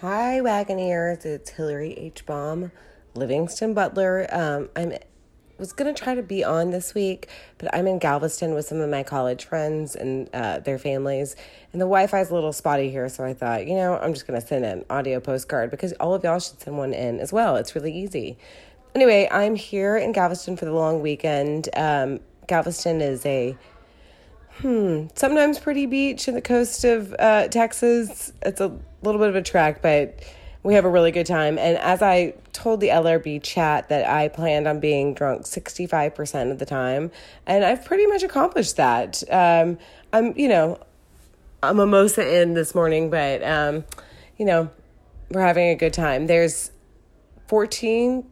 Hi, Wagoneers. It's Hillary H. Baum, Livingston Butler. Um, I'm was gonna try to be on this week, but I'm in Galveston with some of my college friends and uh, their families, and the Wi-Fi is a little spotty here. So I thought, you know, I'm just gonna send an audio postcard because all of y'all should send one in as well. It's really easy. Anyway, I'm here in Galveston for the long weekend. Um, Galveston is a hmm, sometimes pretty beach in the coast of uh, Texas. It's a little bit of a trek, but we have a really good time. And as I told the LRB chat that I planned on being drunk 65% of the time, and I've pretty much accomplished that. Um, I'm, you know, I'm a mimosa in this morning, but, um, you know, we're having a good time. There's 14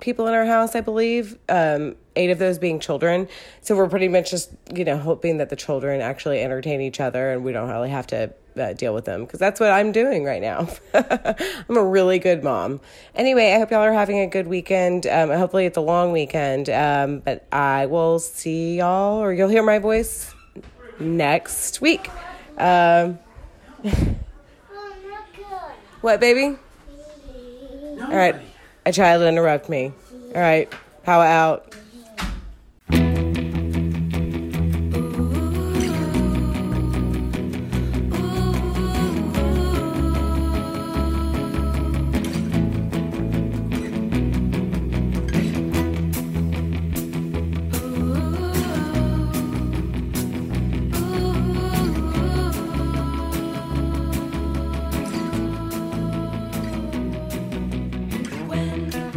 people in our house, I believe, um, eight of those being children. So we're pretty much just, you know, hoping that the children actually entertain each other and we don't really have to uh, deal with them because that's what I'm doing right now. I'm a really good mom. Anyway, I hope y'all are having a good weekend. Um, hopefully, it's a long weekend. Um, but I will see y'all, or you'll hear my voice next week. Um, what, baby? All right. A child interrupt me. All right. Power out.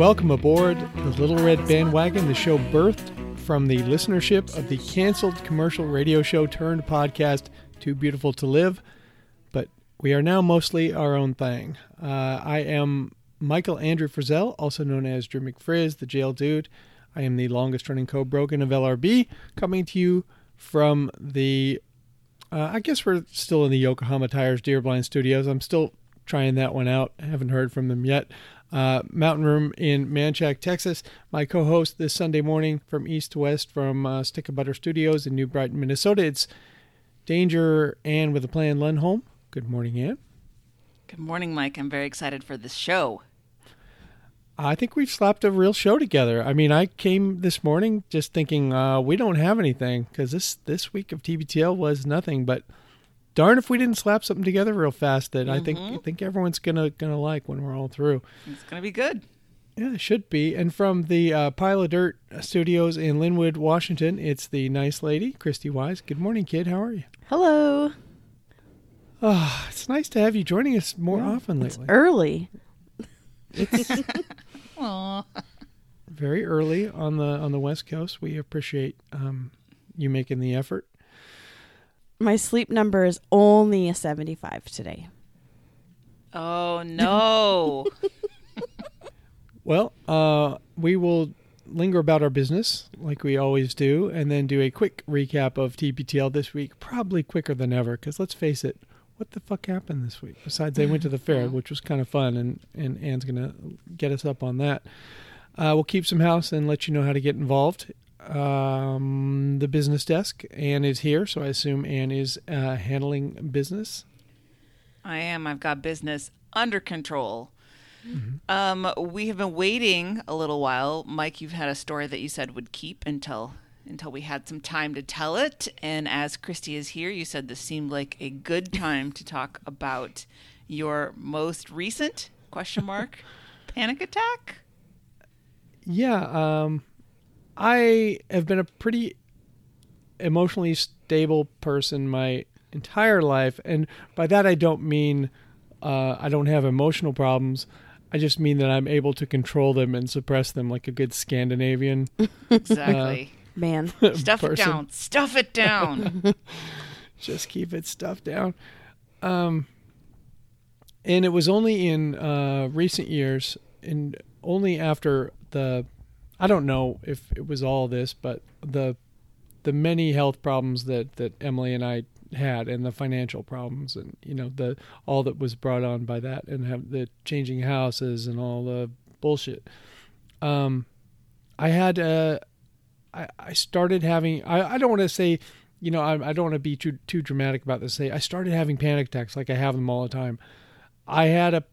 Welcome aboard the Little Red Bandwagon, the show birthed from the listenership of the canceled commercial radio show turned podcast, Too Beautiful to Live. But we are now mostly our own thing. Uh, I am Michael Andrew Frizzell, also known as Drew McFrizz, the jail dude. I am the longest running co brogan of LRB, coming to you from the, uh, I guess we're still in the Yokohama Tires Deerblind studios. I'm still trying that one out. I haven't heard from them yet uh, Mountain Room in Manchac, Texas. My co host this Sunday morning from east to west from uh, Stick of Butter Studios in New Brighton, Minnesota. It's Danger Ann with a Plan Lundholm. Good morning, Ann. Good morning, Mike. I'm very excited for this show. I think we've slapped a real show together. I mean, I came this morning just thinking uh, we don't have anything because this this week of TBTL was nothing but darn if we didn't slap something together real fast that mm-hmm. I think mm-hmm. I think everyone's gonna gonna like when we're all through. It's gonna be good. Yeah, it should be. And from the uh, Pile of Dirt Studios in Lynnwood, Washington, it's the nice lady, Christy Wise. Good morning, kid. How are you? Hello. Oh, it's nice to have you joining us more yeah, often lately. It's early. It's very early on the on the West Coast. We appreciate um, you making the effort. My sleep number is only a 75 today. Oh, no. well, uh, we will linger about our business like we always do and then do a quick recap of TBTL this week, probably quicker than ever because let's face it, what the fuck happened this week? Besides, they went to the fair, which was kind of fun, and, and Ann's going to get us up on that. Uh, we'll keep some house and let you know how to get involved um, the business desk. Ann is here, so I assume Ann is uh, handling business. I am. I've got business under control. Mm-hmm. Um, we have been waiting a little while. Mike, you've had a story that you said would keep until until we had some time to tell it. And as Christy is here, you said this seemed like a good time to talk about your most recent question mark panic attack. Yeah. Um, I have been a pretty emotionally stable person my entire life, and by that I don't mean uh, I don't have emotional problems. I just mean that I'm able to control them and suppress them like a good Scandinavian. Exactly. Uh, Man. Stuff person. it down. Stuff it down. just keep it stuffed down. Um, and it was only in uh, recent years, and only after the I don't know if it was all this, but the the many health problems that that Emily and I had and the financial problems and you know the all that was brought on by that and have the changing houses and all the bullshit. Um i had uh i i started having i i don't want to say you know I, I don't want to be too too dramatic about this say i started having panic attacks like i have them all the time. I had a,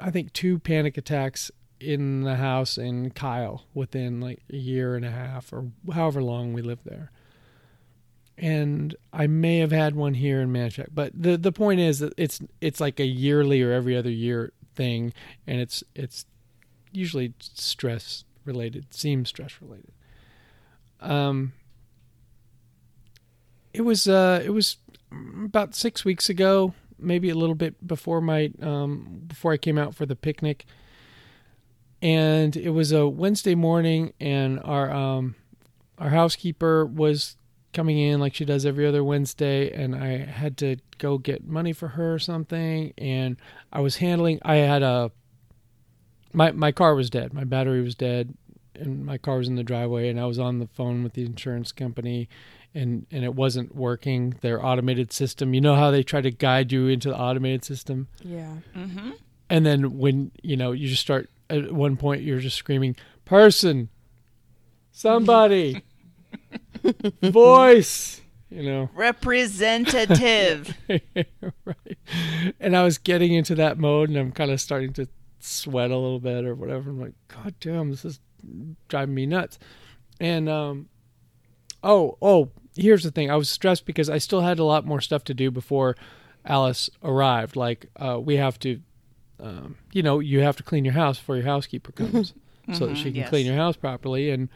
I think two panic attacks in the house in Kyle within like a year and a half or however long we lived there. And I may have had one here in Manchac, but the the point is that it's it's like a yearly or every other year thing, and it's it's usually stress related, seems stress related. Um, it was uh, it was about six weeks ago, maybe a little bit before my um, before I came out for the picnic, and it was a Wednesday morning, and our um, our housekeeper was coming in like she does every other Wednesday, and I had to go get money for her or something, and I was handling. I had a my my car was dead, my battery was dead, and my car was in the driveway, and I was on the phone with the insurance company, and and it wasn't working. Their automated system, you know how they try to guide you into the automated system, Yeah. Mm-hmm. and then when you know you just start at one point you're just screaming person somebody voice you know. Representative. right. And i was getting into that mode and i'm kind of starting to sweat a little bit or whatever. I'm like god damn this is driving me nuts. And um oh oh here's the thing. I was stressed because i still had a lot more stuff to do before alice arrived. Like uh we have to um, you know, you have to clean your house before your housekeeper comes, so that she can yes. clean your house properly. And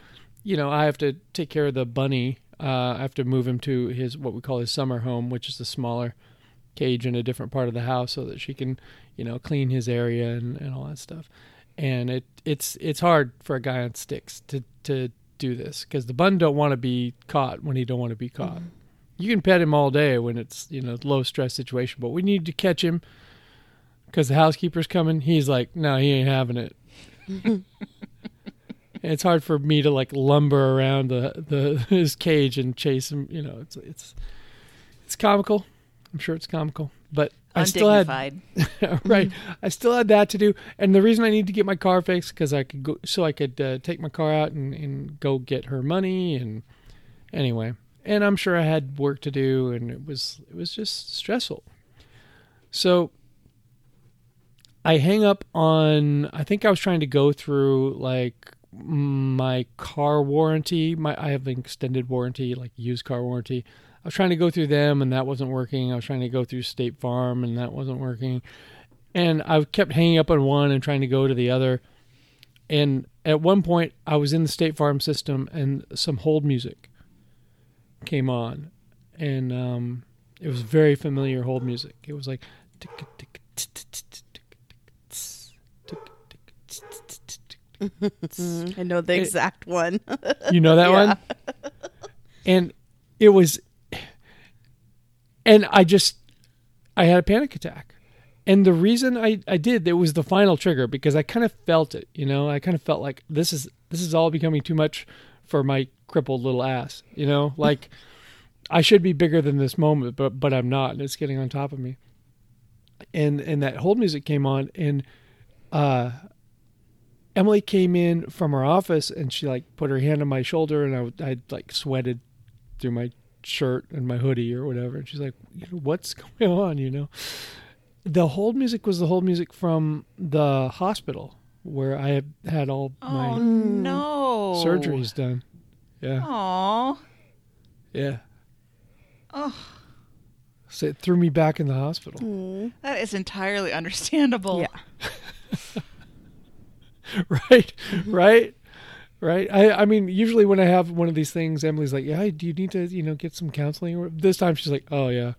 you know, I have to take care of the bunny. Uh, I have to move him to his what we call his summer home, which is the smaller cage in a different part of the house, so that she can, you know, clean his area and, and all that stuff. And it it's it's hard for a guy on sticks to to do this because the bun don't want to be caught when he don't want to be caught. You can pet him all day when it's you know low stress situation, but we need to catch him because the housekeeper's coming. He's like, no, he ain't having it. It's hard for me to like lumber around the the his cage and chase him. You know, it's it's it's comical. I'm sure it's comical, but I still had right. I still had that to do, and the reason I need to get my car fixed because I could go so I could uh, take my car out and, and go get her money and anyway. And I'm sure I had work to do, and it was it was just stressful. So I hang up on. I think I was trying to go through like my car warranty. My I have an extended warranty, like used car warranty. I was trying to go through them and that wasn't working. I was trying to go through State Farm and that wasn't working. And I kept hanging up on one and trying to go to the other. And at one point, I was in the State Farm system and some hold music came on. And um, it was very familiar hold music. It was like. I know the It- exact one. You know that Yeah. one? And it was and I just I had a panic attack. And the reason I, I did it was the final trigger because I kind of felt it, you know. I kind of felt like this is this is all becoming too much for my crippled little ass, you know. Like I should be bigger than this moment, but but I'm not, and it's getting on top of me. And and that hold music came on, and uh, Emily came in from her office and she like put her hand on my shoulder and I I like sweated through my shirt and my hoodie or whatever and she's like what's going on you know the hold music was the hold music from the hospital where I had had all Oh my no. surgeries done yeah Oh. yeah Oh, so it threw me back in the hospital Mm. that is entirely understandable. Yeah. right? Right? Right? I, I mean usually when i have one of these things emily's like yeah do you need to you know get some counseling? This time she's like oh yeah.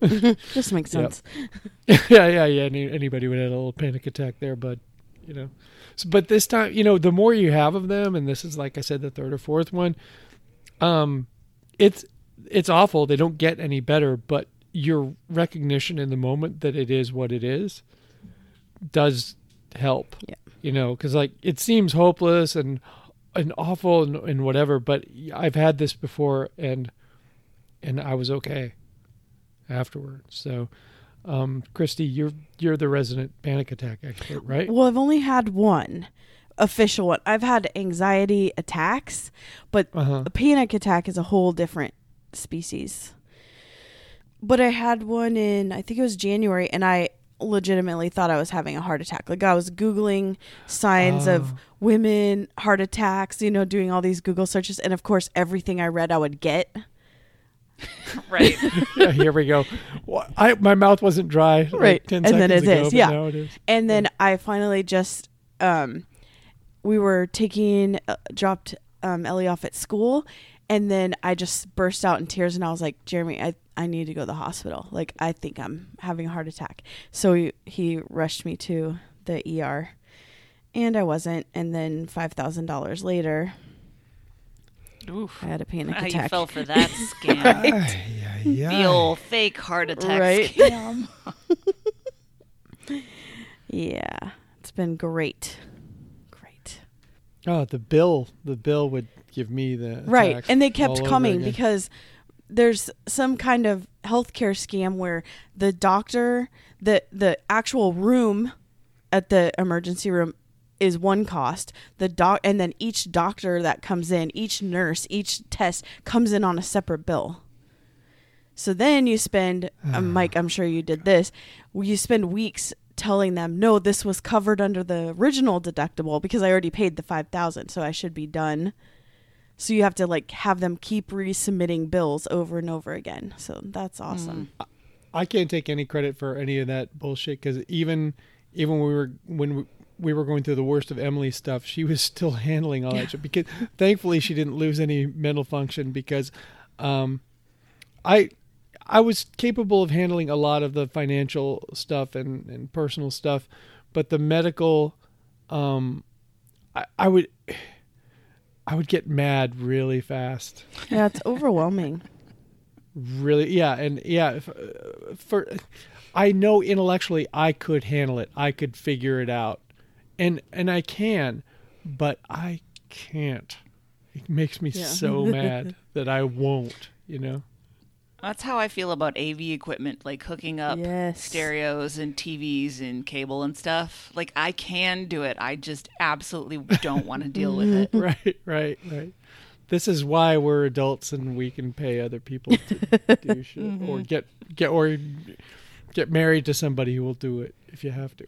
This makes Yep. sense. yeah yeah yeah. Any, anybody would have a little panic attack there but you know. So, but this time you know the more you have of them and this is like i said the third or fourth one um it's it's awful. They don't get any better but your recognition in the moment that it is what it is does help. Yeah. You know because like it seems hopeless and and awful and, and whatever but i've had this before and and i was okay afterwards so um christy you're you're the resident panic attack expert right Well, I've only had one official one. I've had anxiety attacks, but uh-huh a panic attack is a whole different species. But I had one in I think it was January and I legitimately thought I was having a heart attack. Like I was googling signs Oh. of women heart attacks, you know, doing all these Google searches and of course everything I read I would get. Right. yeah, here we go. Wha- I my mouth wasn't dry. like Right. 10 And then seconds it ago, is, yeah. it is. And then I finally just um we were taking uh, dropped um Ellie off at school and then I just burst out in tears and I was like, "Jeremy, I I need to go to the hospital. Like I think I'm having a heart attack." So he, he rushed me to the ER. And I wasn't and then $5,000 later Oof. I had a panic How you attack. fell for that scam. Ay, ay, the old fake heart attack Right. scam. Yeah. It's been great. Great. Oh, the bill. The bill would give me the Right. And they kept coming again. because there's some kind of healthcare scam where the doctor, the the actual room at the emergency room is one cost. The doc and then each doctor that comes in, each nurse, each test comes in on a separate bill. So then you spend, um, Mike, I'm sure you did this. You spend weeks telling them, no, this was covered under the original deductible because I already paid the five thousand, so I should be done. So you have to like have them keep resubmitting bills over and over again. So that's awesome. I can't take any credit for any of that bullshit because even even when we were when we, we were going through the worst of Emily's stuff, she was still handling all that shit. Because thankfully she didn't lose any mental function because um, I I was capable of handling a lot of the financial stuff and, and personal stuff, but the medical um, I, I would I would get mad really fast. Yeah, it's overwhelming. really yeah and yeah if, uh, for i know intellectually i could handle it. I could figure it out. And and i can but i can't. It makes me Yeah. so mad that i won't you know That's how I feel about AV equipment, like hooking up Yes. stereos and TVs and cable and stuff. Like I can do it. I just absolutely don't want to deal with it. Mm-hmm. right right right this is why we're adults and we can pay other people to do shit or mm-hmm. get get or get married to somebody who will do it if you have to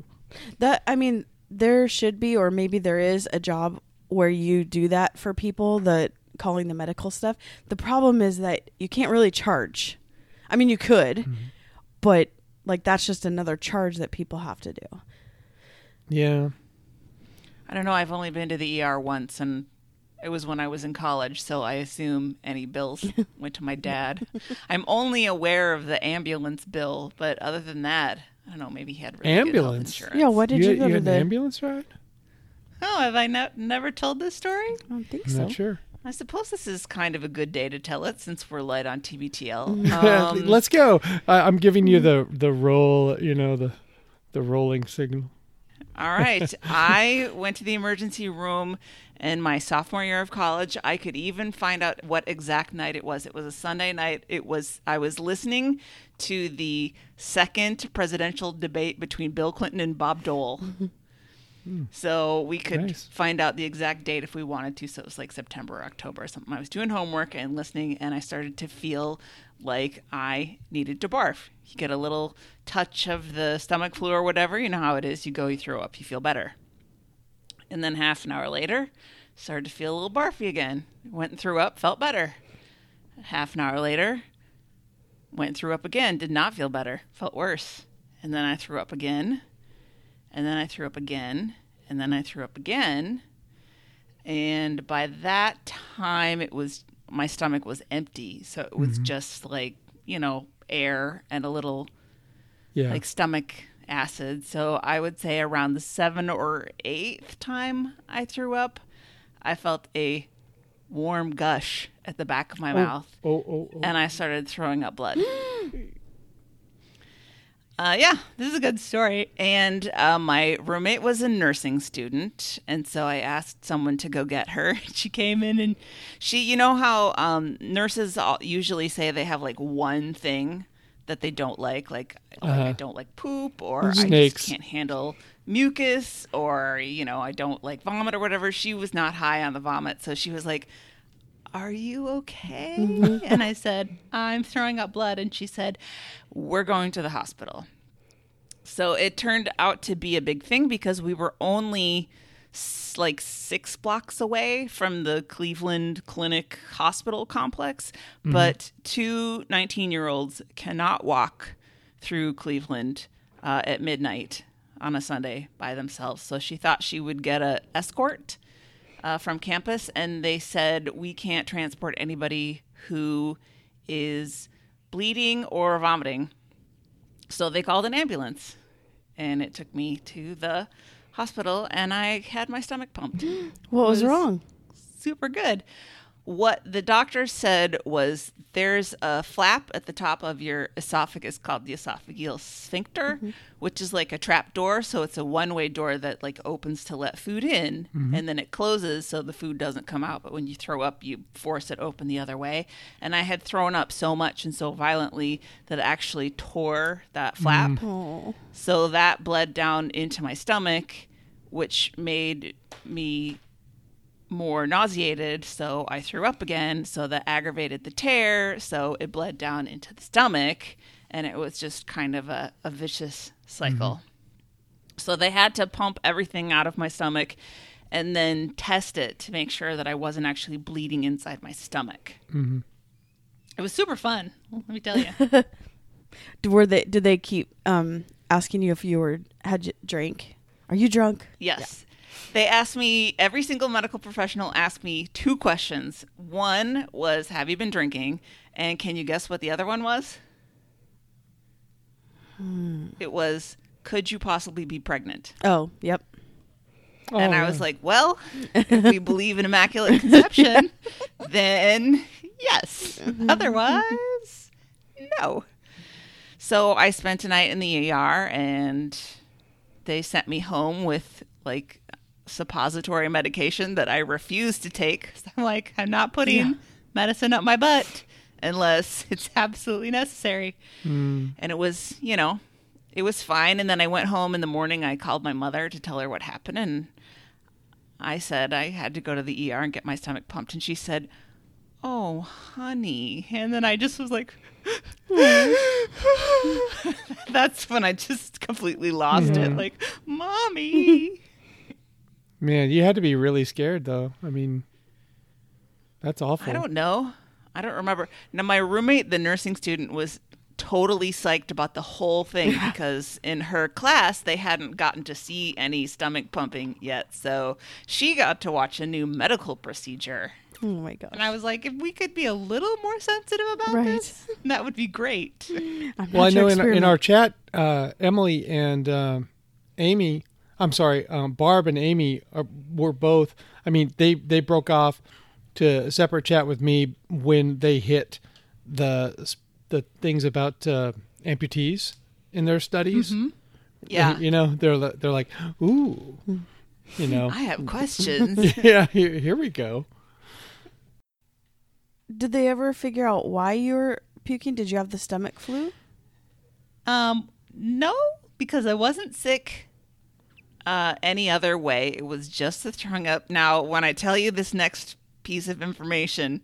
That I mean, there should be, or maybe there is a job where you do that for people that calling the medical stuff. The problem is that you can't really charge. I mean, you could, but like that's just another charge that people have to do. yeah I don't know. I've only been to the ER once, and it was when I was in college, so I assume any bills went to my dad. I'm only aware of the ambulance bill, but other than that, I don't know. Maybe he had really Ambulance? insurance. Yeah, what did you, you, go you to had the? an ambulance ride Oh, have I ne- never told this story? I don't think i'm so. not sure I suppose this is kind of a good day to tell it since we're light on TBTL. Um, Let's go. I, I'm giving you the the roll. You know the the rolling signal. All right. I went to the emergency room in my sophomore year of college. I could even find out what exact night it was. It was a Sunday night. It was I was listening to the second presidential debate between Bill Clinton and Bob Dole. Hmm. So we could Nice. find out the exact date if we wanted to. So it was like September or October or something. I was doing homework and listening, and I started to feel like I needed to barf. You get a little touch of the stomach flu or whatever. You know how it is. You go, you throw up, you feel better. And then half an hour later, started to feel a little barfy again. Went and threw up, felt better. Half an hour later, went and threw up again, did not feel better, felt worse. And then I threw up again. And then I threw up again. And then I threw up again. And by that time, it was my stomach was empty. So it was mm-hmm. just like, you know, air and a little Yeah. like stomach acid. So I would say around the seven or eighth time I threw up, I felt a warm gush at the back of my oh, mouth oh, oh, oh. and I started throwing up blood. Uh, yeah, this is a good story. And uh, my roommate was a nursing student, and so I asked someone to go get her. She came in, and she, you know how um, nurses all usually say they have like one thing that they don't like, like, like I Uh-huh. don't like poop, or I Snakes. just can't handle mucus, or you know I don't like vomit or whatever. She was not high on the vomit, so she was like, are you okay? And I said, I'm throwing up blood. And she said, We're going to the hospital. So it turned out to be a big thing because we were only s- like six blocks away from the Cleveland Clinic Hospital complex, but two 19 year olds cannot walk through Cleveland uh, at midnight on a Sunday by themselves. So she thought she would get a escort uh, from campus, and they said we can't transport anybody who is bleeding or vomiting. So they called an ambulance, and it took me to the hospital, and I had my stomach pumped. What was was- wrong? Super good. What the doctor said was there's a flap at the top of your esophagus called the esophageal sphincter, mm-hmm. which is like a trap door. So it's a one way door that like opens to let food in mm-hmm. and then it closes so the food doesn't come out. But when you throw up, you force it open the other way. And I had thrown up so much and so violently that it actually tore that flap. Oh, So that bled down into my stomach, which made me more nauseated. So I threw up again. So that aggravated the tear. So it bled down into the stomach. And it was just kind of a, a vicious cycle. So they had to pump everything out of my stomach and then test it to make sure that I wasn't actually bleeding inside my stomach. Mm-hmm. It was super fun. Let me tell you. Were they? Did they keep um asking you if you were had you drank? Are you drunk? Yes. They asked me, every single medical professional asked me two questions. One was, Have you been drinking? And can you guess what the other one was? It was, Could you possibly be pregnant? Oh, yep. and Oh, I was yeah. like, Well, if we believe in immaculate conception, then yes. Otherwise, no. So I spent a night in the ER and they sent me home with like suppository medication that I refuse to take. So I'm like, I'm not putting Yeah. medicine up my butt unless it's absolutely necessary. Mm. And it was, you know, it was fine. And then I went home in the morning. I called my mother to tell her what happened. And I said I had to go to the ER and get my stomach pumped. And she said, Oh, honey. And then I just was like, That's when I just completely lost it. Like, Mommy. Man, you had to be really scared, though. I mean, that's awful. I don't know. I don't remember. Now, my roommate, the nursing student, was totally psyched about the whole thing because in her class they hadn't gotten to see any stomach pumping yet. So she got to watch a new medical procedure. Oh my gosh. And I was like, if we could be a little more sensitive about Right. this, that would be great. I'm Well, I know in, in our chat, uh, Emily and um Amy, I'm sorry, um, Barb and Amy are, were both. I mean, they they broke off to a separate chat with me when they hit the the things about uh, amputees in their studies. Yeah. you know, they're they're like, ooh, you know, I have questions. yeah, here, here we go. Did they ever figure out why you were puking? Did you have the stomach flu? Um, no, because I wasn't sick uh, any other way. It was just the throwing up. Now, when I tell you this next piece of information,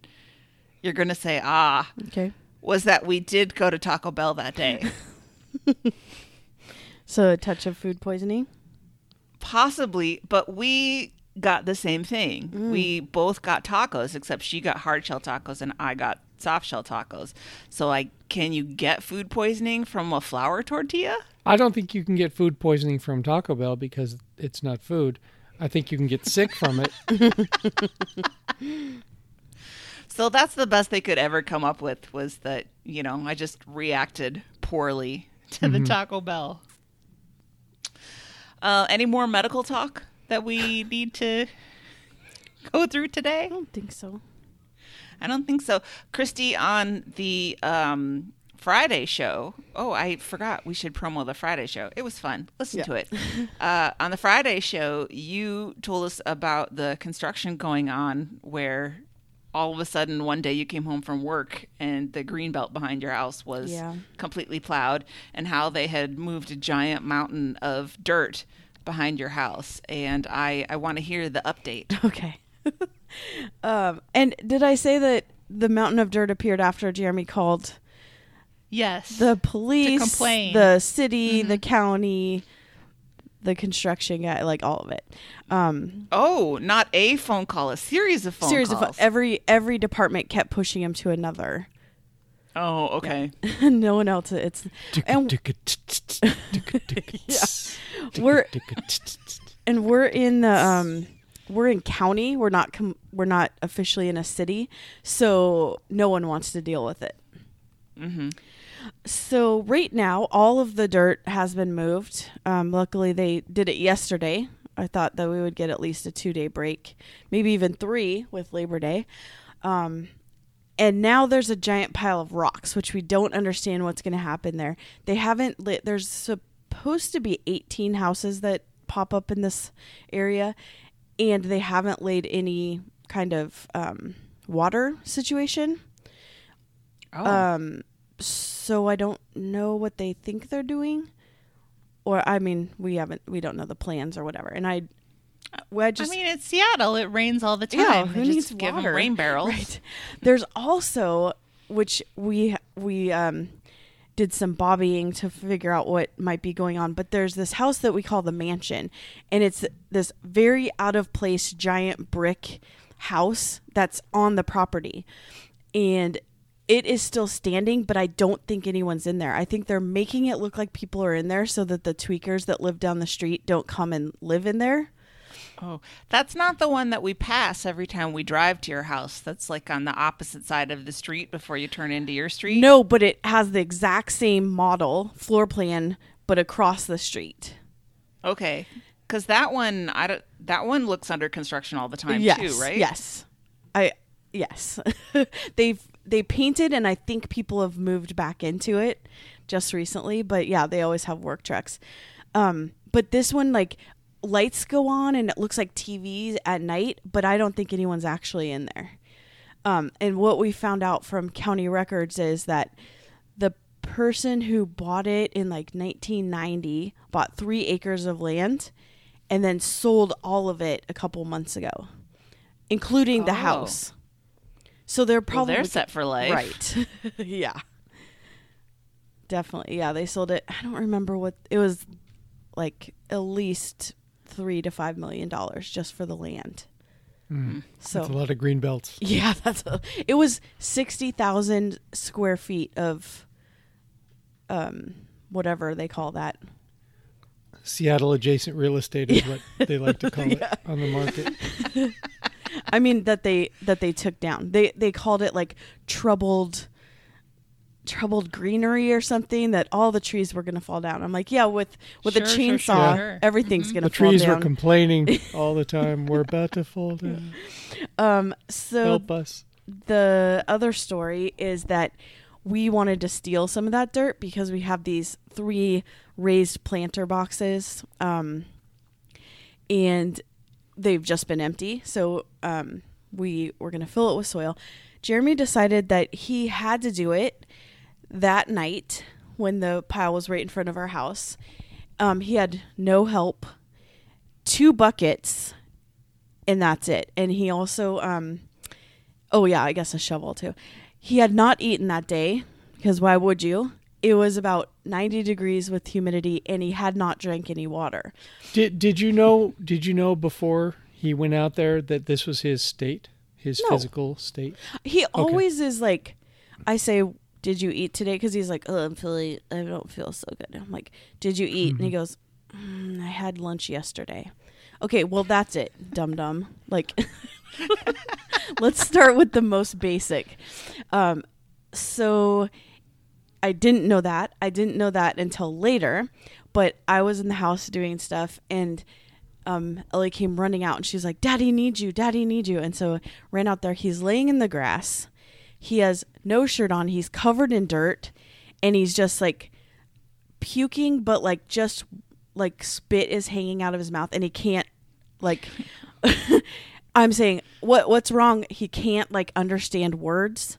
you're going to say, ah, Okay. was that we did go to Taco Bell that day. So a touch of food poisoning. Possibly, but we got the same thing. We both got tacos, except she got hard shell tacos and I got soft shell tacos. So, like can you get food poisoning from a flour tortilla? I don't think you can get food poisoning from Taco Bell because it's not food. I think you can get sick from it. So that's the best they could ever come up with was that, you know, I just reacted poorly to the Taco Bell. Uh, any more medical talk that we need to go through today? I don't think so. I don't think so. Christy, on the um, Friday show, oh, I forgot we should promo the Friday show. It was fun. Listen Yeah. to it. uh, on the Friday show, you told us about the construction going on where all of a sudden one day you came home from work and the green belt behind your house was Yeah. completely plowed and how they had moved a giant mountain of dirt behind your house and i i want to hear the update Okay. um, and did I say that the mountain of dirt appeared after Jeremy called Yes. the police, complain. the city, Mm-hmm. the county, the construction guy, like all of it. Um, oh, not a phone call, a series of phone series calls. of every every department kept pushing him to another. oh, okay. no one else. It's and We're- and we're in the um we're in county. We're not com- we're not officially in a city, so no one wants to deal with it. Mm-hmm. So right now, all of the dirt has been moved. Um, luckily, they did it yesterday. I thought that we would get at least a two day break, maybe even three with Labor Day. Um, and now there's a giant pile of rocks, which we don't understand what's going to happen there. They haven't lit. There's supposed to be 18 houses that pop up in this area, and they haven't laid any kind of um, water situation. Oh. Um, so I don't know what they think they're doing, or I mean, we haven't, we don't know the plans or whatever. And I, well, I just I mean, it's Seattle. It rains all the time. yeah, They who just needs water? rain barrels. Right. There's also which we we um did some bobbying to figure out what might be going on, but there's this house that we call the mansion, and it's this very out of place giant brick house that's on the property, and it is still standing, but I don't think anyone's in there. I think they're making it look like people are in there so that the tweakers that live down the street don't come and live in there. Oh, that's not the one that we pass every time we drive to your house. That's like on the opposite side of the street before you turn into your street. No, but it has the exact same model floor plan, but across the street. Okay. Because that one, I don't, that one looks under construction all the time yes, too, right? Yes, I yes. They've they painted, and I think people have moved back into it just recently. But yeah, they always have work trucks. Um, but this one, like lights go on, and it looks like TVs at night, but I don't think anyone's actually in there. Um, and what we found out from county records is that the person who bought it in like 1990 bought three acres of land and then sold all of it a couple months ago, including the Oh. house. So they're Well, probably they're set for life. right. yeah, definitely. Yeah, they sold it. I don't remember what it was. Like at least three to five million dollars just for the land. Mm. So That's a lot of green belts. yeah, that's a, it was sixty thousand square feet of um whatever they call that. Seattle adjacent real estate is what they like to call it on the market. I mean that they that they took down. They they called it like troubled troubled greenery or something that all the trees were going to fall down. I'm like, yeah, with with a Sure, sure, chainsaw, sure. everything's going to fall down. The trees were complaining all the time. We're about to fall down. um so Help us. the other story is that we wanted to steal some of that dirt because we have these three raised planter boxes um, and they've just been empty so um, we were going to fill it with soil jeremy decided that he had to do it that night when the pile was right in front of our house um, he had no help two buckets and that's it and he also um, Oh yeah, I guess a shovel too. He had not eaten that day because why would you? It was about 90 degrees with humidity and he had not drank any water. Did did you know did you know before he went out there that this was his state? His No. physical state? He always is like I say, "Did you eat today?" cuz he's like, "Oh, I'm feeling I don't feel so good." I'm like, "Did you eat?" And he goes, mm, "I had lunch yesterday." Okay, well that's it, dum dum. Like let's start with the most basic. Um, so I didn't know that. I didn't know that until later, but I was in the house doing stuff and um, Ellie came running out and she's like, Daddy needs you, Daddy needs you. And so ran out there. He's laying in the grass. He has no shirt on. He's covered in dirt and he's just like puking, but like just like spit is hanging out of his mouth and he can't like I'm saying what what's wrong? He can't like understand words.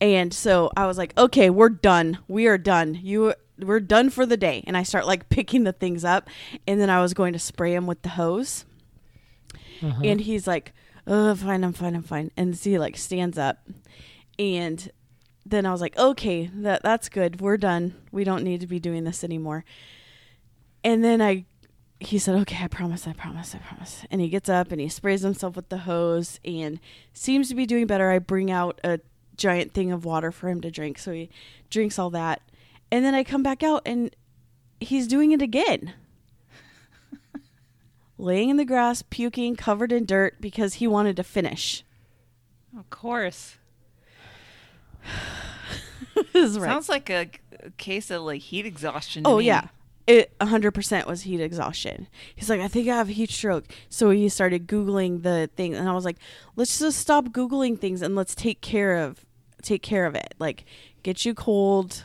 And so I was like, "Okay, we're done. We are done. You we're done for the day." And I start like picking the things up and then I was going to spray him with the hose. Uh-huh. And he's like, "Oh, fine, I'm fine, I'm fine." And so he like stands up and then I was like, okay, that that's good. We're done. We don't need to be doing this anymore. And then I he said, "Okay, I promise, I promise, I promise." And he gets up and he sprays himself with the hose and seems to be doing better. I bring out a giant thing of water for him to drink, so he drinks all that. And then I come back out and he's doing it again. Laying in the grass, puking, covered in dirt because he wanted to finish. Of course. This is right. Sounds like a, a case of like heat exhaustion. to Oh me. yeah. It 100% was heat exhaustion. He's like, I think I have a heat stroke. So he started Googling the thing. And I was like, let's just stop Googling things and let's take care of, take care of it. Like get you cold.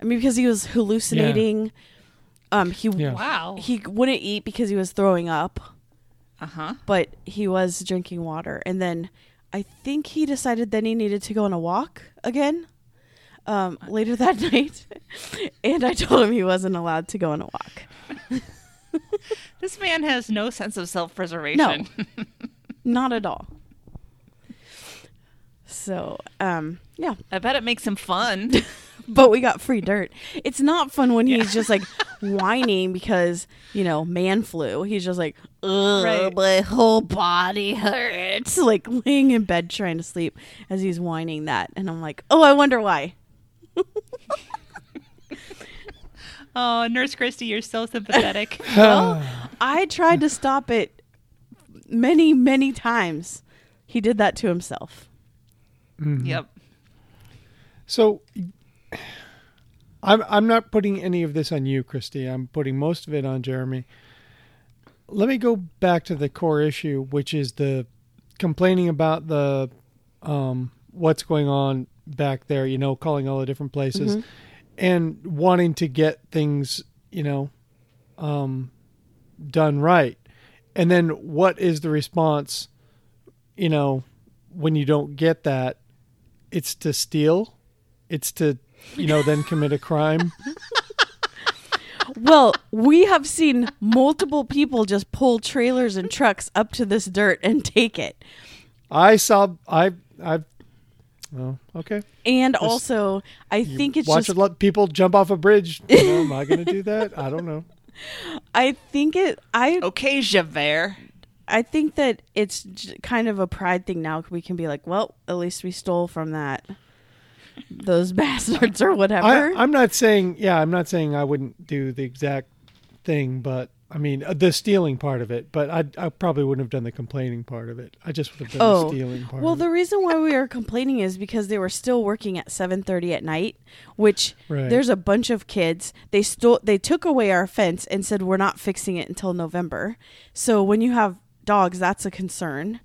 I mean, because he was hallucinating. Um, he, Yeah. Wow. he wouldn't eat because he was throwing up, Uh huh. but he was drinking water. And then I think he decided then he needed to go on a walk again. Um, later that night, and I told him he wasn't allowed to go on a walk. This man has no sense of self preservation. No, Not at all. So, um, yeah, I bet it makes him fun. but we got free dirt. It's not fun when he's just like whining because you know man flu. He's just like, ugh, Right. my whole body hurts. Like laying in bed trying to sleep as he's whining that, and I'm like, oh, I wonder why. oh, Nurse Christy, you're so sympathetic. Well, I tried to stop it many, many times. He did that to himself. Mm-hmm. yep. So I'm I'm not putting any of this on you, Christy. I'm putting most of it on Jeremy. Let me go back to the core issue, which is the complaining about the um, what's going on back there. You know, calling all the different places and wanting to get things, you know, um, done right. And then what is the response? You know, when you don't get that, it's to steal it's to you know then commit a crime Well, we have seen multiple people just pull trailers and trucks up to this dirt and take it. i saw i i well okay And also, I You think it's watch just a lot people jump off a bridge you know, am i going to do that i don't know I think it I Okay, Javert. I think that it's j- kind of a pride thing now. We can be like, well, at least we stole from that those bastards or whatever. I, i'm not saying yeah i'm not saying i wouldn't do the exact thing but i mean uh, the stealing part of it but i i probably wouldn't have done the complaining part of it i just would have done Oh, the stealing part well, the it. reason why we were complaining is because they were still working at 7:30 at night, which Right. there's a bunch of kids. They stole they took away our fence and said we're not fixing it until November. So when you have dogs, that's a concern.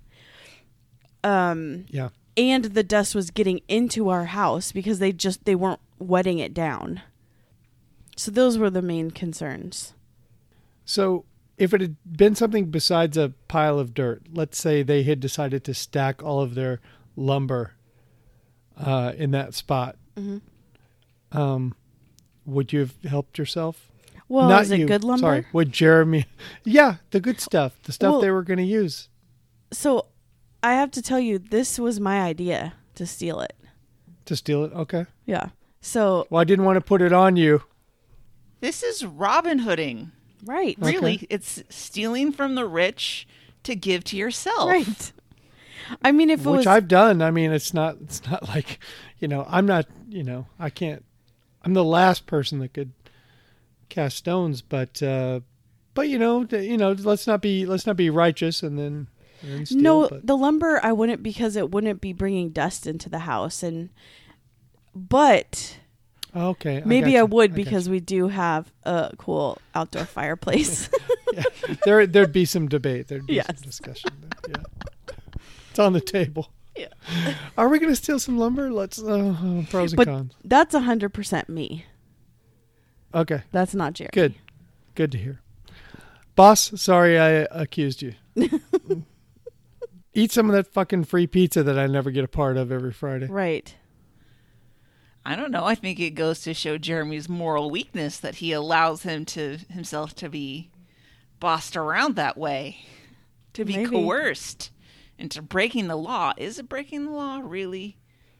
Um yeah and the dust was getting into our house because they just they weren't wetting it down. So those were the main concerns. So, if it had been something besides a pile of dirt, let's say they had decided to stack all of their lumber uh, in that spot, Mhm. um, would you have helped yourself? Well, Not is it you. good lumber? Sorry, would Jeremy? Yeah, the good stuff, the stuff Well- they were going to use So I have to tell you, this was my idea to steal it. to steal it. Okay. Yeah. So Well, I didn't want to put it on you. This is Robin Hooding. right, Okay. Really, it's stealing from the rich to give to yourself. right. I mean, if it which was I've done. I mean, it's not. It's not like, you know, I'm not. You know, I can't. I'm the last person that could cast stones, but, uh but you know, you know, let's not be let's not be righteous and then, steal, no, but- the lumber I wouldn't because it wouldn't be bringing dust into the house, and but okay. maybe I, would got because we do have a cool outdoor fireplace. you. there there'd be some debate. There'd be Yes. some discussion. There. Yeah, it's on the table. Yeah. Are we going to steal some lumber? Let's uh, pros and But- cons. That's a hundred percent me. Okay. That's not Jerry. Good. Good to hear. Boss, sorry I accused you. Eat some of that fucking free pizza that I never get a part of every Friday. Right. I don't know. I think it goes to show Jeremy's moral weakness that he allows him to himself to be bossed around that way, to be Maybe. coerced into breaking the law. Is it breaking the law really?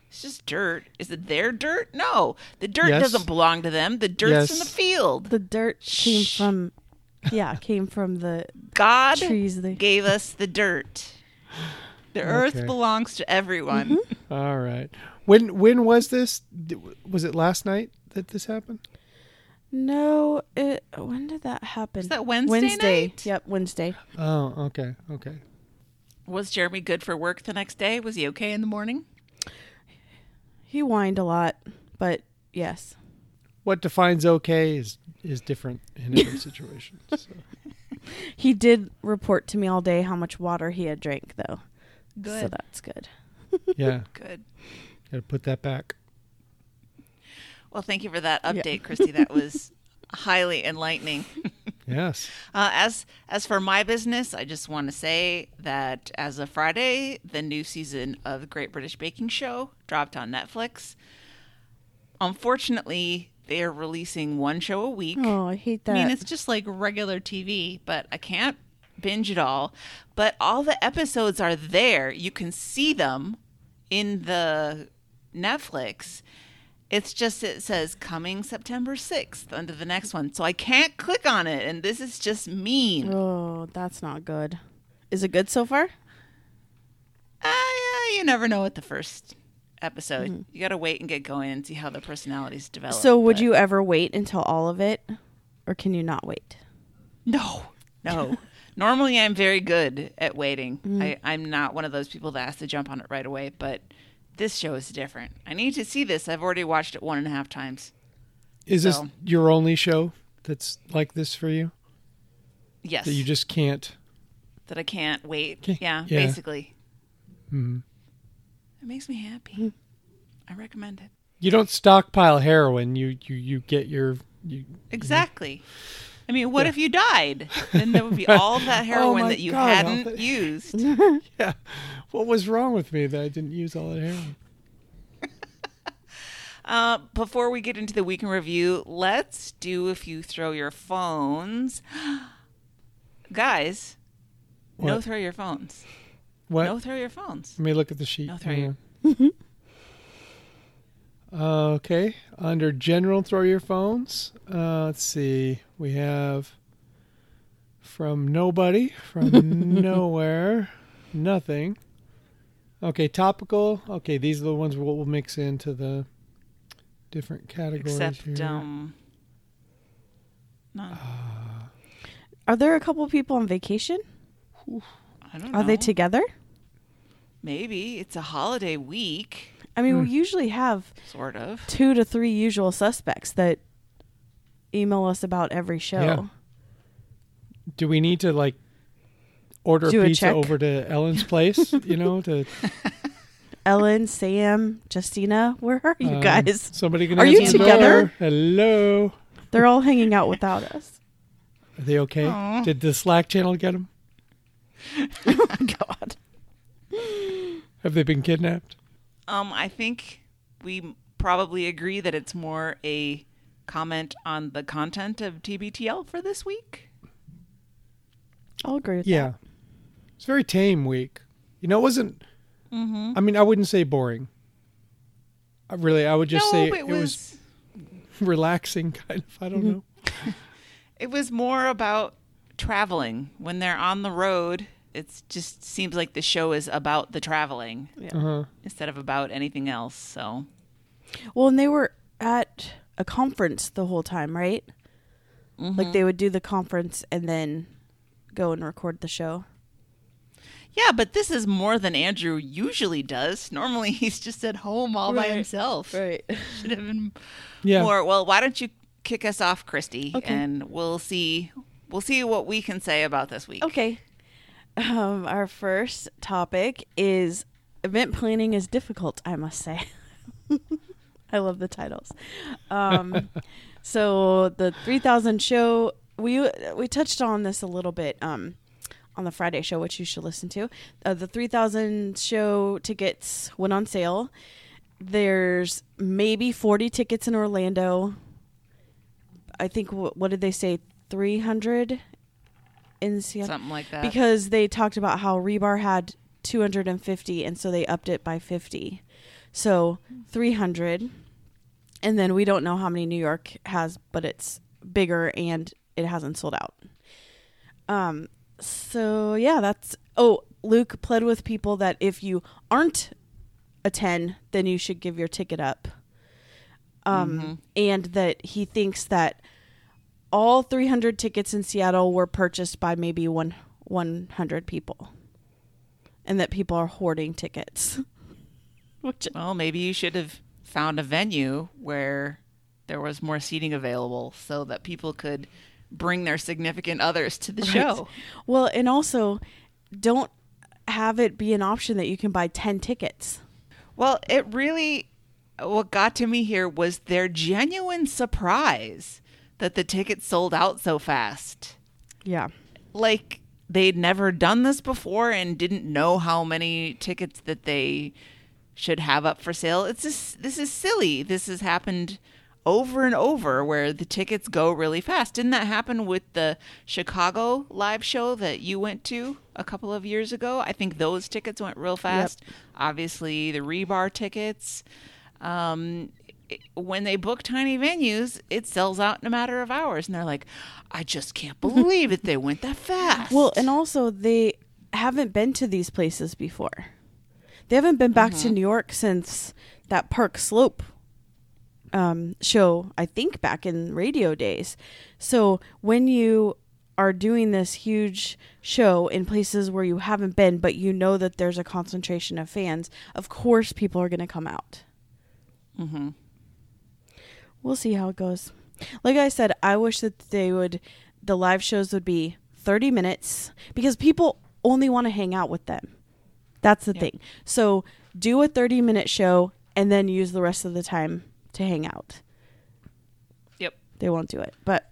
It's just dirt. Is it their dirt? No, the dirt Yes. doesn't belong to them. The dirt's in the field. The dirt came from, yeah, came from the God trees. They, gave us the dirt. The earth Okay. belongs to everyone. Mm-hmm. All right. When when was this? Was it last night that this happened? no, it, when did that happen? Was that Wednesday night? Yep, Wednesday. Oh, okay, okay. Was Jeremy good for work the next day? Was he okay in the morning? He whined a lot, but yes. What defines okay is is different in every situation. So. He did report to me all day how much water he had drank, though. Good. So that's good. Yeah, Good. got to put that back. Well, thank you for that Yeah. update, Christy. That was highly enlightening. Yes. Uh, as as for my business, I just want to say that as of Friday, the new season of the Great British Baking Show dropped on Netflix. Unfortunately, they are releasing one show a week. Oh, I hate that. I mean, it's just like regular TV, but I can't binge it all. But all the episodes are there. You can see them in the Netflix. It's just it says coming September 6th under the next one. So I can't click on it and this is just mean. oh, that's not good. Is it good so far? Ah, yeah, you never know at the first episode. You got to wait and get going and see how the personalities develop. so, would but- you ever wait until all of it, or can you not wait? No, no. Normally, I'm very good at waiting. I, I'm not one of those people that has to jump on it right away, but this show is different. I need to see this. I've already watched it one and a half times. Is this your only show that's like this for you? Yes. That you just can't. that I can't wait. Okay, Yeah, yeah. basically. Mhm. It makes me happy. I recommend it. You don't stockpile heroin. You you you get your you. Exactly. I mean, what Yeah. if you died? Then there would be all that heroin my that you God, hadn't Alfred. used. Yeah. What was wrong with me that I didn't use all that heroin? Uh, before we get into the week in review, let's do a few throw your phones. Guys, no throw your phones. What? No throw your phones. Let me look at the sheet. No, throw Hang your- Uh, okay. Under general, throw your phones. Uh, let's see. We have from nobody, from nowhere, nothing. Okay, topical. Okay, these are the ones we'll, we'll mix into the different categories Except, here. um, none. Are there a couple people on vacation? I don't know. Are they together? Maybe it's a holiday week, I mean, Hmm. we usually have sort of. two to three usual suspects that email us about every show. Yeah. Do we need to like order Do a pizza check? over to Ellen's place? you know, to Ellen, Sam, Justina, where are you um, guys? Somebody can Are you answer the together? door. Hello. They're all hanging out without us. Are they okay? Aw. Did the Slack channel get them? Oh God. Have they been kidnapped? Um, I think we probably agree that it's more a comment on the content of TBTL for this week. I'll agree with Yeah. It's a very tame week. You know, it wasn't. Mm-hmm. I mean, I wouldn't say boring. I really, I would just no, say it it was, was relaxing, kind of. I don't Mm-hmm. know. it was more about traveling when they're on the road. It just seems like the show is about the traveling that. Uh huh. instead of about anything else. So Well, and they were at a conference the whole time, right? Like they would do the conference and then go and record the show. yeah, but this is more than Andrew usually does. Normally, he's just at home all by himself. Right. Should have been Yeah. more. Well, why don't you kick us off, Christy, Okay. and we'll see. We'll see what we can say about this week. Okay. Um, our first topic is event planning is difficult, I must say. I love the titles. Um, so the 3000 show we we touched on this a little bit um, on the Friday show which you should listen to. Uh, the 3000 show tickets went on sale. There's maybe 40 tickets in Orlando. I think what did they say 300 in Seattle? Something like that. because they talked about how Rebar had 250 and so they upped it by 50. So 300. And then we don't know how many New York has, but it's bigger and it hasn't sold out. Um so yeah, that's oh, Luke pled with people that if you aren't a 10, then you should give your ticket up. Um and that he thinks that all 300 tickets in Seattle were purchased by maybe one 100 people. And that people are hoarding tickets. Which Well, maybe you should have found a venue where there was more seating available so that people could bring their significant others to the show. Well, and also don't have it be an option that you can buy 10 tickets. Well, it really what got to me here was their genuine surprise that the tickets sold out so fast. Yeah. Like they'd never done this before and didn't know how many tickets that they should have up for sale. It's just this is silly. This has happened over and over where the tickets go really fast. Didn't that happen with the Chicago live show that you went to a couple of years ago? I think those tickets went real fast. Obviously, the Rebar tickets. Um, when they book tiny venues, it sells out in a matter of hours, and they're like, "I just can't believe it. They went that fast." Well, and also they haven't been to these places before. They haven't been back to New York since that Park Slope um, show, I think back in radio days. So when you are doing this huge show in places where you haven't been, but you know that there's a concentration of fans, of course people are going to come out. hmm We'll see how it goes. Like I said, I wish that they would, the live shows would be 30 minutes because people only want to hang out with them. That's the Yep. thing. So do a 30 minute show and then use the rest of the time to hang out. Yep. They won't do it. But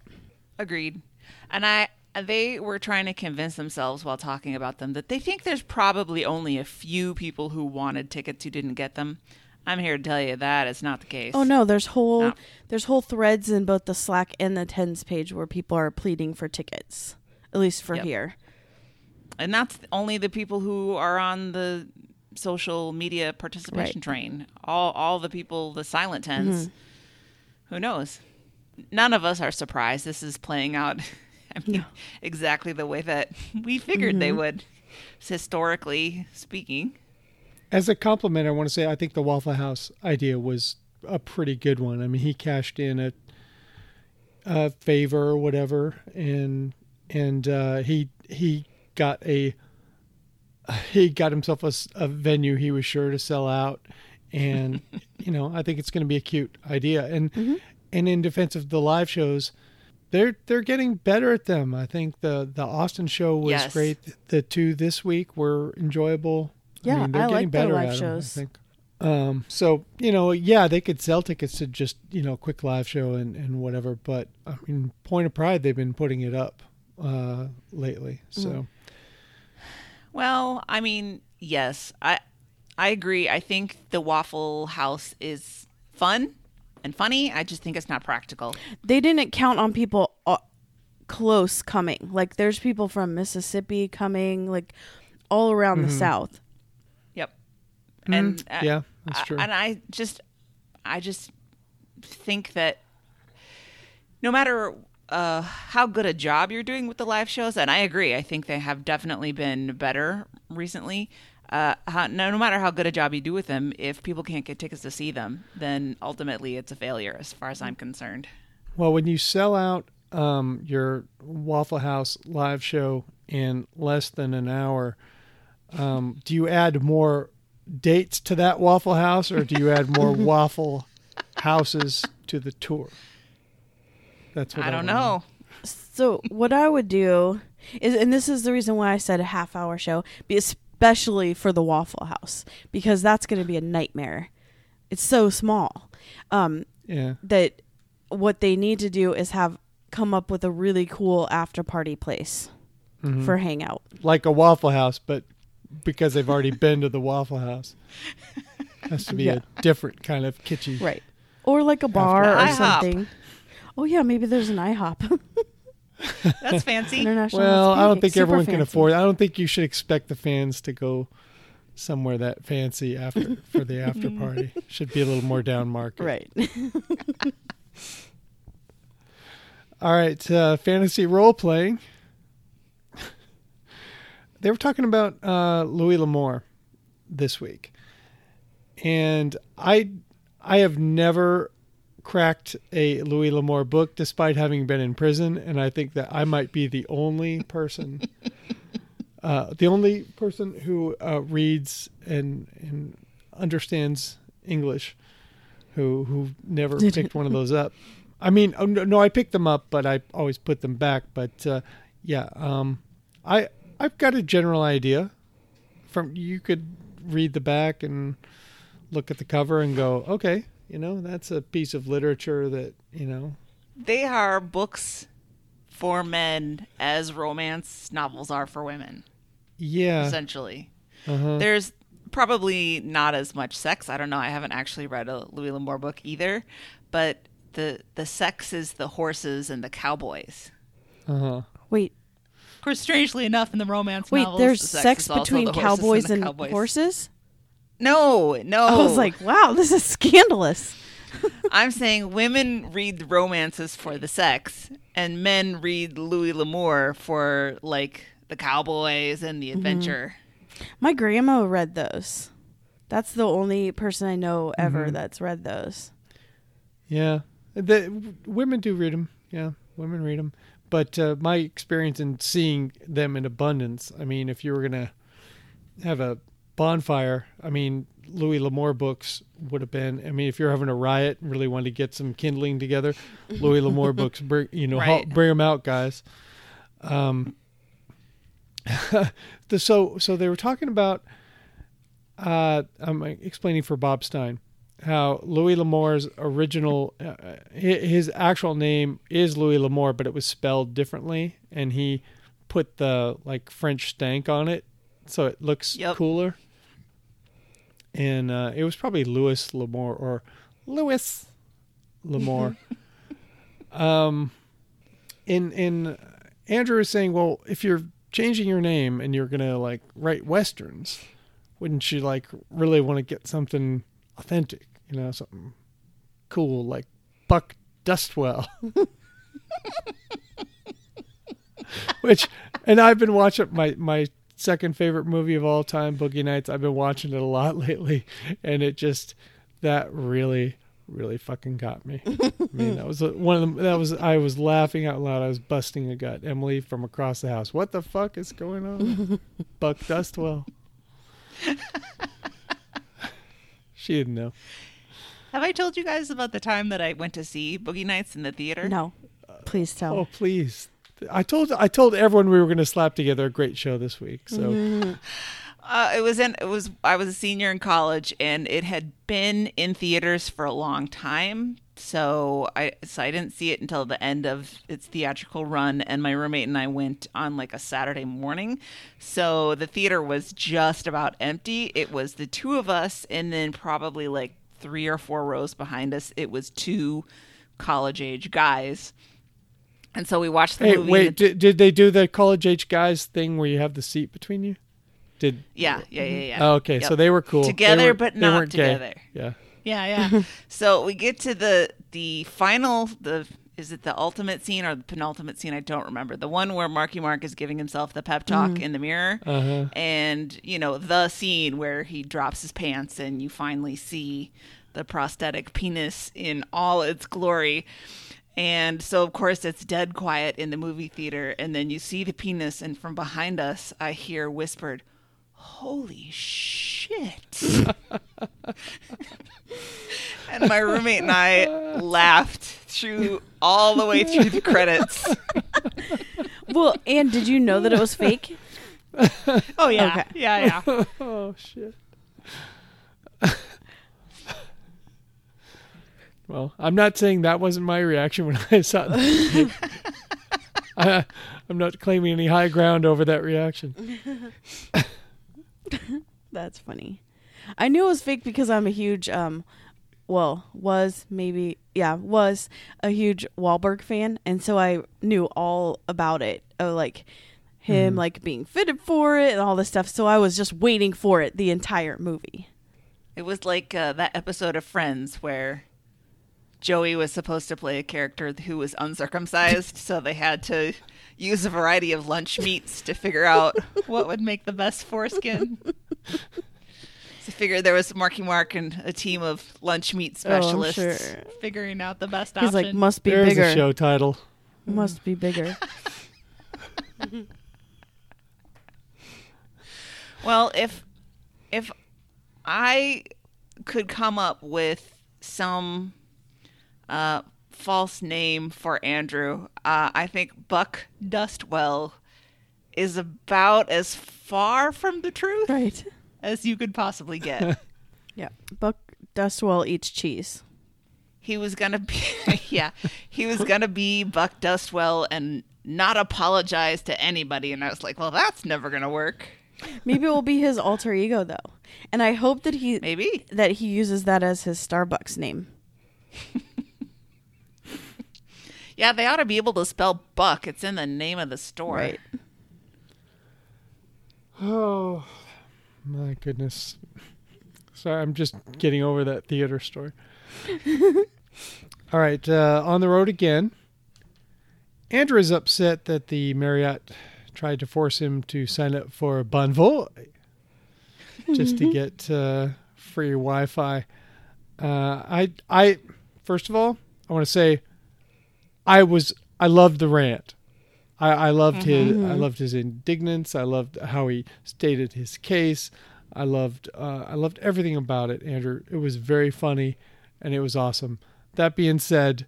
Agreed. And I they were trying to convince themselves while talking about them that they think there's probably only a few people who wanted tickets who didn't get them. I'm here to tell you that is not the case. oh no, there's whole No. there's whole threads in both the Slack and the Tens page where people are pleading for tickets. At least for Yep. here. And that's only the people who are on the social media participation Right. train. All all the people, the silent 10s Mm-hmm. Who knows? None of us are surprised this is playing out I mean, exactly the way that we figured they Mm-hmm. would historically speaking. As a compliment, I want to say I think the Waffle House idea was a pretty good one. I mean, he cashed in a, a favor or whatever, and and uh, he he got a he got himself a venue he was sure to sell out, and you know I think it's going to be a cute idea. And and in defense of the live shows, they're they're getting better at them. I think the the Austin show was Yes. great. The two this week were enjoyable. Yeah, mean, they're I getting like their better live at 'em, shows. I think. Um, so you know, yeah, they could sell tickets to just you know quick live show and and whatever. But I mean, point of pride, they've been putting it up uh, lately. So Mm. Well, I mean, yes, I I agree. I think the Waffle House is fun and funny. I just think it's not practical. they didn't count on people uh, close coming. Like there's people from Mississippi coming, like all around the South. Yep. And uh, yeah, that's I- true. and I just I just think that no matter uh, how good a job you're doing with the live shows, and I agree, I think they have definitely been better recently. Uh, how, no, no matter how good a job you do with them, if people can't get tickets to see them, then ultimately it's a failure, as far as I'm concerned. Well, when you sell out um, your Waffle House live show in less than an hour, um, do you add more dates to that Waffle House, or do you add more Waffle Houses to the tour? That's what I don't wanna know. So what I would do is, and this is the reason why I said a half hour show, be especially for the Waffle House because that's going to be a nightmare. It's so small um, Yeah, that what they need to do is have come up with a really cool after party place Mm-hmm. for hangout. like a Waffle House, but because they've already been to the Waffle House, has to be Yeah. a different kind of kitschy. Right. Or like a bar or IHOP. something. Oh yeah, maybe there's an IHOP. That's fancy. International. Well, I don't think Super everyone can fancy. afford. I don't think you should expect the fans to go somewhere that fancy after for the after party. Should be a little more down market. Right. All right, uh, fantasy role playing. They were talking about uh, Louis L'Amour this week, and I I have never cracked a Louis L'Amour book, despite having been in prison, and I think that I might be the only person, uh, the only person who uh, reads and and understands English, who who never picked one of those up. I mean, no, no, I picked them up, but I always put them back. But uh, yeah, um, I I've got a general idea. From you could read the back and look at the cover and go, okay, you know, that's a piece of literature that you know. They are books for men as romance novels are for women, Yeah, essentially. uh-huh. There's probably not as much sex. I don't know. I haven't actually read a Louis L'Amour book either, but the the sex is the horses and the cowboys. uh-huh. Wait, Of course, strangely enough, in the romance wait. novels, There's the sex, is also between the horses cowboys the and, cowboys. horses. No, no. I was like, wow, this is scandalous. I'm saying women read the romances for the sex, and men read Louis L'Amour for like the cowboys and Mm-hmm. the adventure. My grandma read those. That's the only person I know ever Mhm. that's read those. Yeah, the women do read them. Yeah, women read them. But uh, my experience in seeing them in abundance. I mean, if you were gonna have a bonfire, I mean, Louis L'Amour books would have been. I mean, if you're having a riot and really want to get some kindling together, Louis L'Amour books, bring you know, Right. bring them out, guys. Um. the, so so they were talking about. Uh, I'm explaining for Bob Stein how Louis L'Amour's original, uh, his actual name is Louis L'Amour, but it was spelled differently, and he put the like French stank on it, so it looks Yep. cooler. And uh, it was probably Louis L'Amour or Louis L'Amour. um, in in Andrew is saying, well, if you're changing your name and you're gonna like write westerns, wouldn't you like really want to get something authentic? You know, something cool like Buck Dustwell. Which, and I've been watching my my second favorite movie of all time, Boogie Nights. I've been watching it a lot lately, and it just that really really fucking got me. I mean, that was one of the that was I was laughing out loud. I was busting a gut. Emily from across the house. What the fuck is going on? Buck Dustwell. She didn't know. Have I told you guys about the time that I went to see Boogie Nights in the theater? No, please tell. Oh please. I told I told everyone we were going to slap together a great show this week. So Uh, it was in it was I was a senior in college and it had been in theaters for a long time. So I so I didn't see it until the end of its theatrical run and my roommate and I went on like a Saturday morning. So the theater was just about empty. It was the two of us and then probably like 3 or 4 rows behind us it was two college age guys. And so we watched the hey, movie. wait, did, did they do the college age guys thing where you have the seat between you? Did yeah, yeah, yeah, yeah. Oh, okay, Yep. so they were cool. They Together, weren't- but not weren't gay. together. Yeah. Yeah, yeah. so we get to the the final the is it the ultimate scene or the penultimate scene? I don't remember. The one where Marky Mark is giving himself the pep talk in the mirror. Uh-huh. And, you know, the scene where he drops his pants and you finally see the prosthetic penis in all its glory. And so, of course, it's dead quiet in the movie theater. And then you see the penis, and from behind us, I hear whispered, Holy shit. and my roommate and I laughed through all the way through the credits. Well, and did you know that it was fake? Oh, yeah. Okay. Yeah, yeah. Oh shit. well, I'm not saying that wasn't my reaction when I saw it. I, I'm not claiming any high ground over that reaction. That's funny. I knew it was fake because I'm a huge um well, was maybe yeah, was a huge Wahlberg fan and so I knew all about it. Oh like him like being fitted for it and all this stuff. So I was just waiting for it the entire movie. It was like uh, that episode of Friends where Joey was supposed to play a character who was uncircumcised, so they had to use a variety of lunch meats to figure out what would make the best foreskin. So figure there was Marky Mark and a team of lunch meat Oh, specialists sure. figuring out the best He's option. like, must be There's bigger. a show title. Must be bigger. Well, if if I could come up with some uh, false name for Andrew, uh, I think Buck Dustwell is about as far from the truth right. as you could possibly get. Yeah. Buck Dustwell eats cheese. he was gonna be, yeah, he was gonna be Buck Dustwell and not apologize to anybody, and I was like, well, that's never gonna work. Maybe it will be his alter ego though. And I hope that he Maybe. that he uses that as his Starbucks name. Yeah, they ought to be able to spell Buck. It's in the name of the store. Right. Oh, my goodness. Sorry, I'm just getting over that theater story. All right, uh, on the road again. Andrew is upset that the Marriott tried to force him to sign up for Bonvoy just to get uh, free Wi-Fi. Uh, I, I, first of all, I want to say, I was, I loved the rant. I, I loved his I loved his indignance. I loved how he stated his case. I loved uh, I loved everything about it, Andrew. It was very funny and it was awesome. That being said,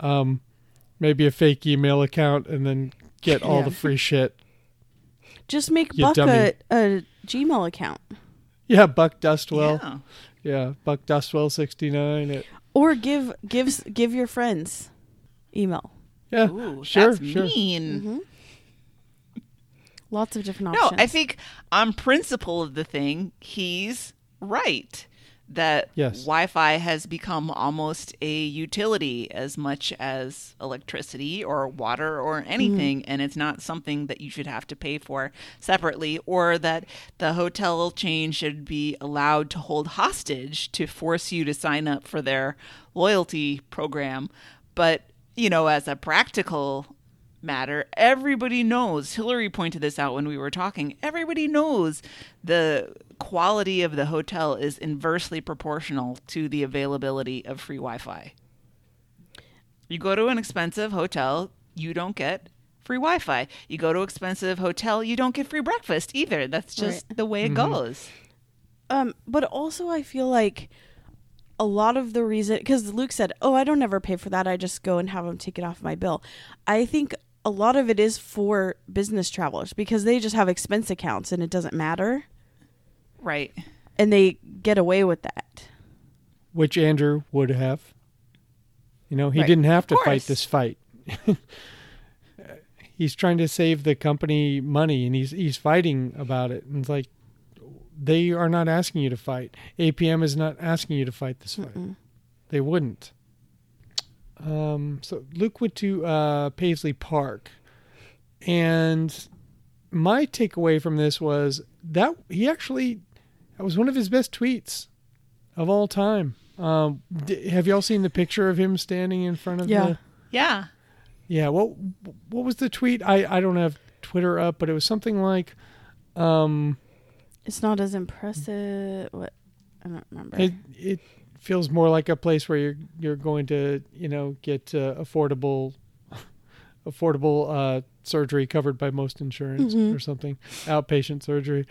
um, maybe a fake email account and then get all Yeah. the free shit. Just make You Buck a, a Gmail account. Yeah, Buck Dustwell. Yeah. Yeah, Buck Dustwell sixty nine. It, Or give gives give your friends email. yeah, Ooh, sure, that's sure. mean. Mm-hmm. Lots of different options. No. I think on principle of the thing, he's right that Yes. Wi-Fi has become almost a utility as much as electricity or water or mm-hmm. anything, and it's not something that you should have to pay for separately, or that the hotel chain should be allowed to hold hostage to force you to sign up for their loyalty program. But you know, as a practical matter. Everybody knows. Hillary pointed this out when we were talking. Everybody knows the quality of the hotel is inversely proportional to the availability of free Wi Fi. You go to an expensive hotel, you don't get free Wi Fi. You go to expensive hotel, you don't get free breakfast either. That's just the way it goes. Um, but also I feel like a lot of the reason because Luke said, "Oh, I don't ever pay for that. I just go and have them take it off my bill." I think a lot of it is for business travelers because they just have expense accounts and it doesn't matter, Right. and they get away with that. Which Andrew would have. You know, he Right. didn't have to fight this fight. he's trying to save the company money and he's he's fighting about it. And it's like they are not asking you to fight. APM is not asking you to fight this fight. They wouldn't. Um, so Luke went to uh, Paisley Park, and my takeaway from this was that he actually that was one of his best tweets of all time. Um, d- have y'all seen the picture of him standing in front of Yeah. the? Yeah. Yeah. What What was the tweet? I I don't have Twitter up, but it was something like, um, It's not as impressive. What I don't remember. it it feels more like a place where you're you're going to you know get uh, affordable affordable uh, surgery covered by most insurance or something outpatient surgery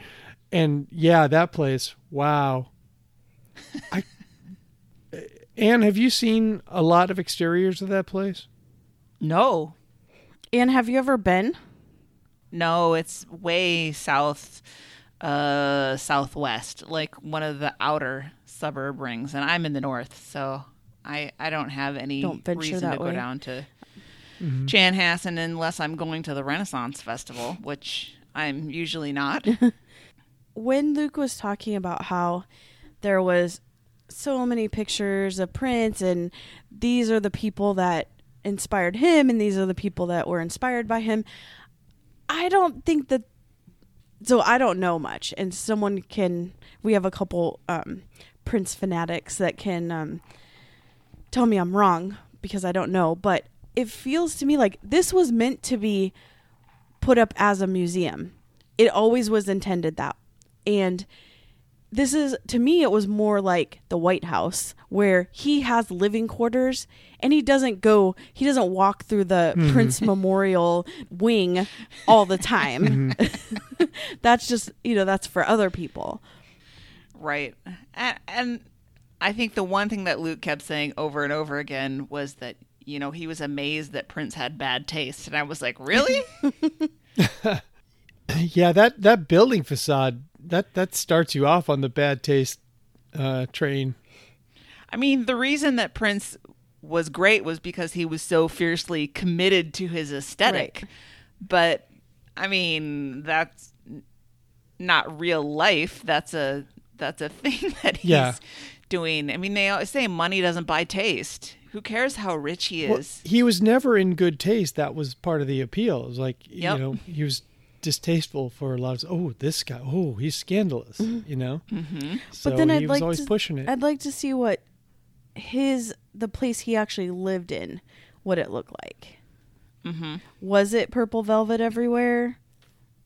and yeah that place wow I Ann have you seen a lot of exteriors of that place No. Ann, have you ever been? No, it's way south, uh, southwest, like one of the outer suburb rings, and I'm in the north, so I I don't have any Don't reason that to go down to Chanhassen unless I'm going to the Renaissance Festival, which I'm usually not. when Luke was talking about how there was so many pictures of Prince and these are the people that inspired him and these are the people that were inspired by him, I don't think that. So I don't know much, and someone can. We have a couple um, Prince fanatics that can um, tell me I'm wrong because I don't know, but it feels to me like this was meant to be put up as a museum. It always was intended that. And this is to me it was more like the White House where he has living quarters and he doesn't go he doesn't walk through the hmm. Prince Memorial wing all the time. Mm-hmm. that's just, you know, that's for other people. Right. And, and I think the one thing that Luke kept saying over and over again was that, you know, he was amazed that Prince had bad taste. And I was like, really? Yeah, that that building facade that that starts you off on the bad taste uh, train. I mean, the reason that Prince was great was because he was so fiercely committed to his aesthetic. Right. But I mean, that's not real life. That's a that's a thing that he's Yeah. doing. I mean, they always say money doesn't buy taste. Who cares how rich he Well, is? he was never in good taste. That was part of the appeal. It was like Yep. you know he was distasteful for a lot of. Oh, this guy. Oh, he's scandalous. You know. Mm-hmm. So but then he I'd was like always to, pushing it. I'd like to see what his the place he actually lived in, what it looked like. Mm-hmm. Was it purple velvet everywhere?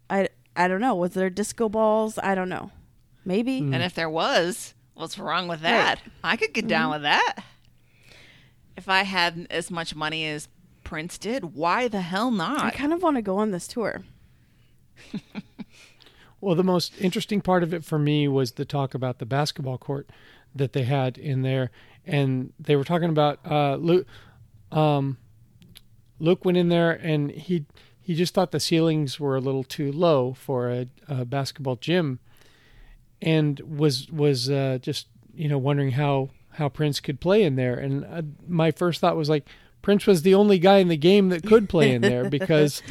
I I don't know. Was there disco balls? I don't know. Maybe. Mm. And if there was, what's wrong with that? I could get down with that. If I had as much money as Prince did, why the hell not? I kind of want to go on this tour. Well, the most interesting part of it for me was the talk about the basketball court that they had in there, and they were talking about uh, Luke. Um, Luke went in there and he he just thought the ceilings were a little too low for a, a basketball gym, and was was uh, just you know wondering how how Prince could play in there. And uh, my first thought was like Prince was the only guy in the game that could play in there because.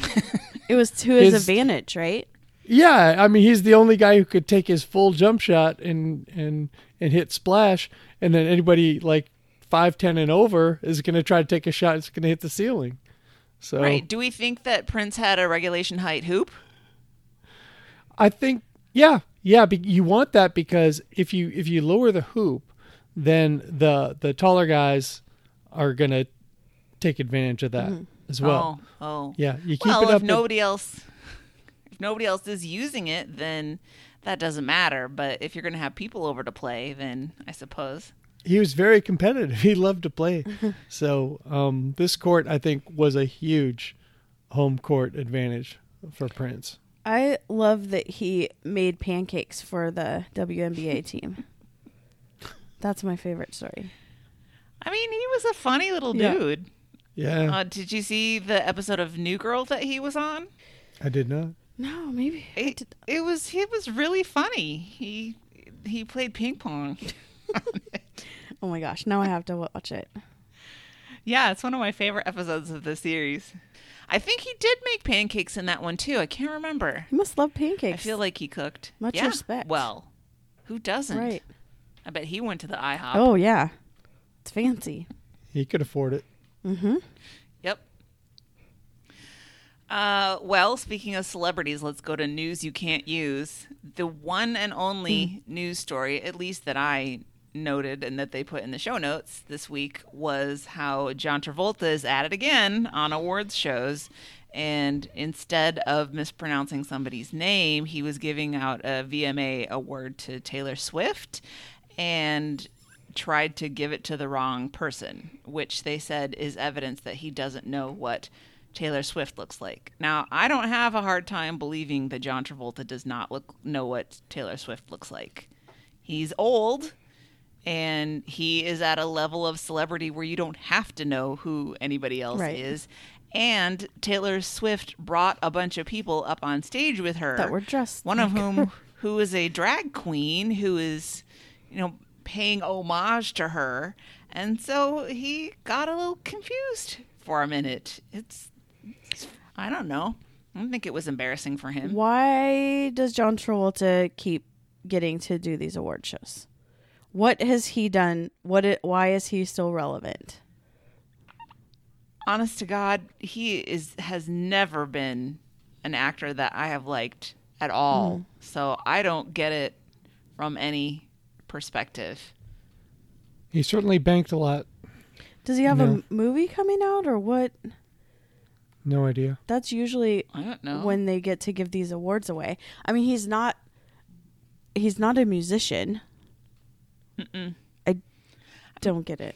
It was to his, His- advantage, right? Yeah, I mean he's the only guy who could take his full jump shot and and and hit splash, and then anybody like five ten and over is going to try to take a shot. It's going to hit the ceiling. So Right. Do we think that Prince had a regulation height hoop? I think yeah, yeah. Be, you want that because if you if you lower the hoop, then the the taller guys are going to take advantage of that mm-hmm. As well. oh, oh. Yeah, you keep well, it if up. at- nobody else, if nobody else is using it, then that doesn't matter. But if you're going to have people over to play, then I suppose. he was very competitive. He loved to play. so um, this court, I think, was a huge home court advantage for Prince. I love that he made pancakes for the WNBA team. That's my favorite story. I mean, he was a funny little Yeah. dude. Yeah, Uh, did you see the episode of New Girl that he was on? I did not. No, maybe. I It, did- it was he was really funny. He he played ping pong. Oh my gosh, now I have to watch it. yeah, it's one of my favorite episodes of the series. I think he did make pancakes in that one too. I can't remember. He must love pancakes. I feel like he cooked. Much Yeah. respect. Well, who doesn't? right. I bet he went to the IHOP. Oh yeah, it's fancy. He could afford it. Mm-hmm. Yep. Uh, well, speaking of celebrities, let's go to news you can't use. The one and only news story, at least that I noted and that they put in the show notes this week, was how John Travolta is at it again on awards shows. And instead of mispronouncing somebody's name, he was giving out a VMA award to Taylor Swift. And tried to give it to the wrong person, which they said is evidence that he doesn't know what Taylor Swift looks like. Now, I don't have a hard time believing that John Travolta does not look know what Taylor Swift looks like. He's old and he is at a level of celebrity where you don't have to know who anybody else Right. is. And Taylor Swift brought a bunch of people up on stage with her That were dressed one of whom her. who is a drag queen who is you know paying homage to her and so he got a little confused for a minute it's, it's i don't know i don't think it was embarrassing for him Why does John Travolta keep getting to do these award shows? What has he done? What? It, why is he still relevant? honest to god he is has never been an actor that I have liked at all. Mm. So I don't get it from any perspective. He certainly banked a lot. Does he have No. a m- movie coming out or what? No idea. That's usually I don't know. when they get to give these awards away. I mean, he's not he's not a musician. I don't get it.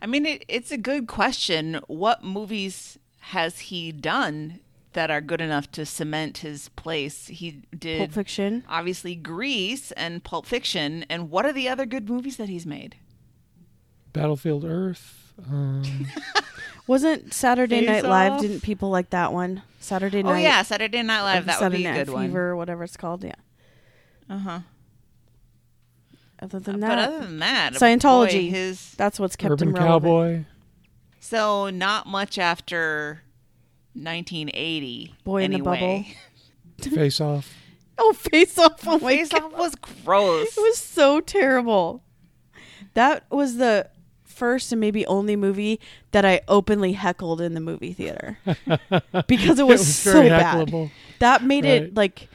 I mean, it, it's a good question. What movies has he done that are good enough to cement his place? He did Pulp Fiction. obviously Grease and Pulp Fiction, and what are the other good movies that he's made? Battlefield Earth. Um, Wasn't Saturday Face Night Live? Off. Didn't people like that one? Saturday Night. Oh yeah, Saturday Night Live. That would Saturday be a Night good Fever, one. or whatever it's called. Yeah. Uh huh. Other than But that, other than that, Scientology. boy, his that's what's kept Urban him relevant. Cowboy. so not much after 1980. Boy in the bubble. Face Off. Oh, Face Off! Oh my Face god, Off was gross. it was so terrible. That was the first and maybe only movie that I openly heckled in the movie theater because it was, was so very bad. heckleable. That made Right. it like,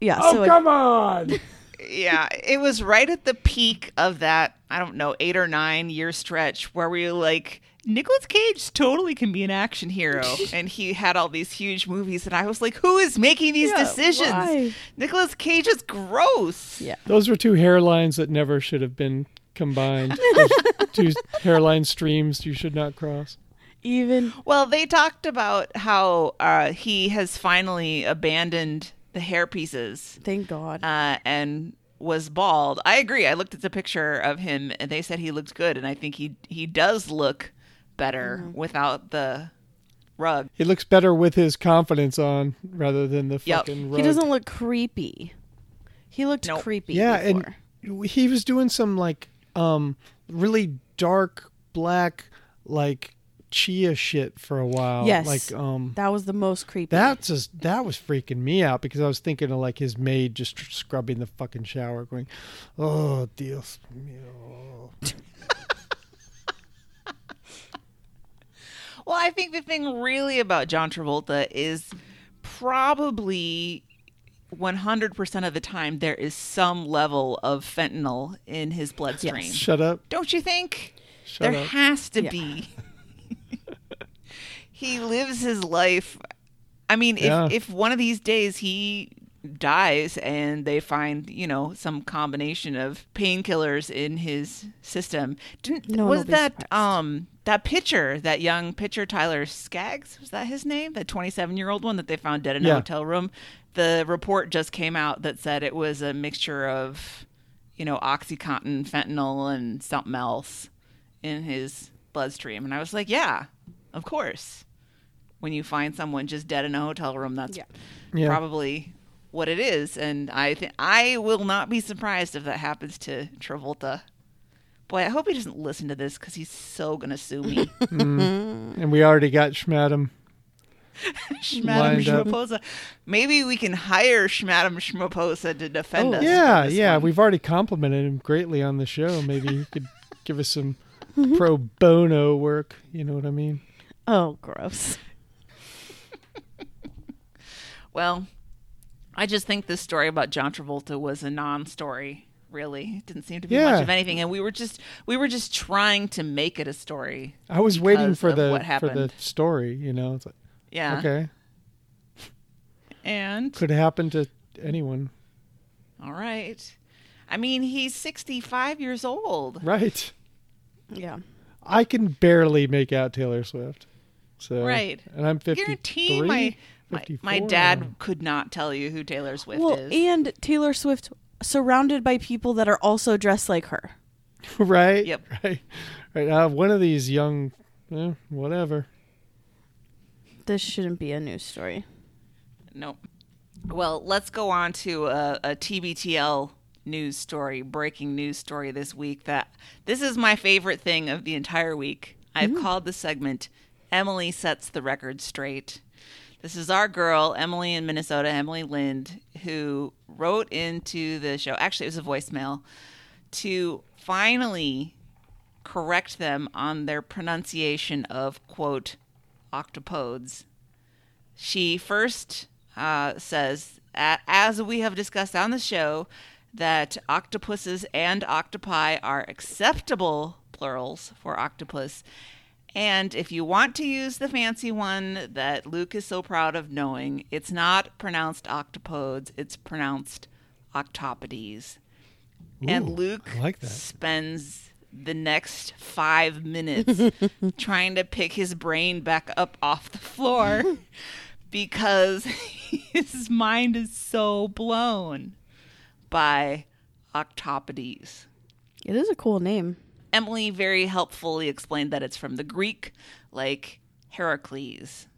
yeah. Oh, so it- come on. yeah, it was right at the peak of that, I don't know, eight or nine year stretch where we were like, Nicolas Cage totally can be an action hero. and he had all these huge movies. And I was like, who is making these Yeah, decisions? why? Nicolas Cage is gross. yeah. Those were two hairlines that never should have been combined. Two hairline streams you should not cross. Even Well, they talked about how uh, he has finally abandoned the hair pieces thank God. uh, and was bald. I agree. I looked at the picture of him, and they said he looked good, and I think he he does look better Mm-hmm. without the rug. He looks better with his confidence on rather than the Yep. fucking rug. he doesn't look creepy. He looked Nope. creepy. Yeah, before. and he was doing some like um really dark black like chia shit for a while. Yes. Like um that was the most creepy. that just that was freaking me out because I was thinking of like his maid just scrubbing the fucking shower, going, "Oh, Dios mío." Well, I think the thing really about John Travolta is probably 100% of the time there is some level of fentanyl in his bloodstream. Yes. Shut up. Don't you think? Shut there up. has to Yeah. be. he lives his life. I mean, Yeah. if if one of these days he dies and they find you know some combination of painkillers in his system, didn't No was that surprised. um that pitcher that young pitcher Tyler Skaggs was that his name the twenty seven year old one that they found dead in a hotel room? The report just came out that said it was a mixture of you know oxycontin, fentanyl, and something else in his bloodstream. And I was like, yeah, of course. When you find someone just dead in a hotel room, that's Yeah. Yeah. probably what it is. And I think I will not be surprised if that happens to Travolta. Boy, I hope he doesn't listen to this because he's so gonna sue me. Mm. And we already got Schmadam. Schmadam Lined up. Schmaposa. Maybe we can hire Schmadam Schmoposa to defend Oh. us. Yeah, yeah. one. We've already complimented him greatly on the show. Maybe he could give us some pro bono work. You know what I mean? oh, gross. Well, I just think this story about John Travolta was a non-story. Really, it didn't seem to be Yeah. much of anything, and we were just we were just trying to make it a story. I was waiting for the what for the story. You know, it's like Yeah. okay, And could happen to anyone, all right. I mean, he's 65 years old. right? Yeah. I can barely make out Taylor Swift. So Right. and I'm fifty Guarantee my, my 54? my dad could not tell you who Taylor Swift Well, is. and Taylor Swift surrounded by people that are also dressed like her. right? Yep. Right. Right. Uh, one of these young, eh, whatever. This shouldn't be a news story. Nope. Well, let's go on to a, a TBTL news story, breaking news story this week. That this is my favorite thing of the entire week. I've called the segment "Emily sets the record straight." This is our girl, Emily in Minnesota, Emily Lind, who wrote into the show. Actually, it was a voicemail to finally correct them on their pronunciation of quote octopodes she first uh, says, as we have discussed on the show, that octopuses and octopi are acceptable plurals for octopus. And if you want to use the fancy one that Luke is so proud of knowing, it's not pronounced octopodes, it's pronounced octopodes. and Luke like spends the next five minutes trying to pick his brain back up off the floor because his mind is so blown by octopodes. It is a cool name. Emily very helpfully explained that it's from the Greek, like Heracles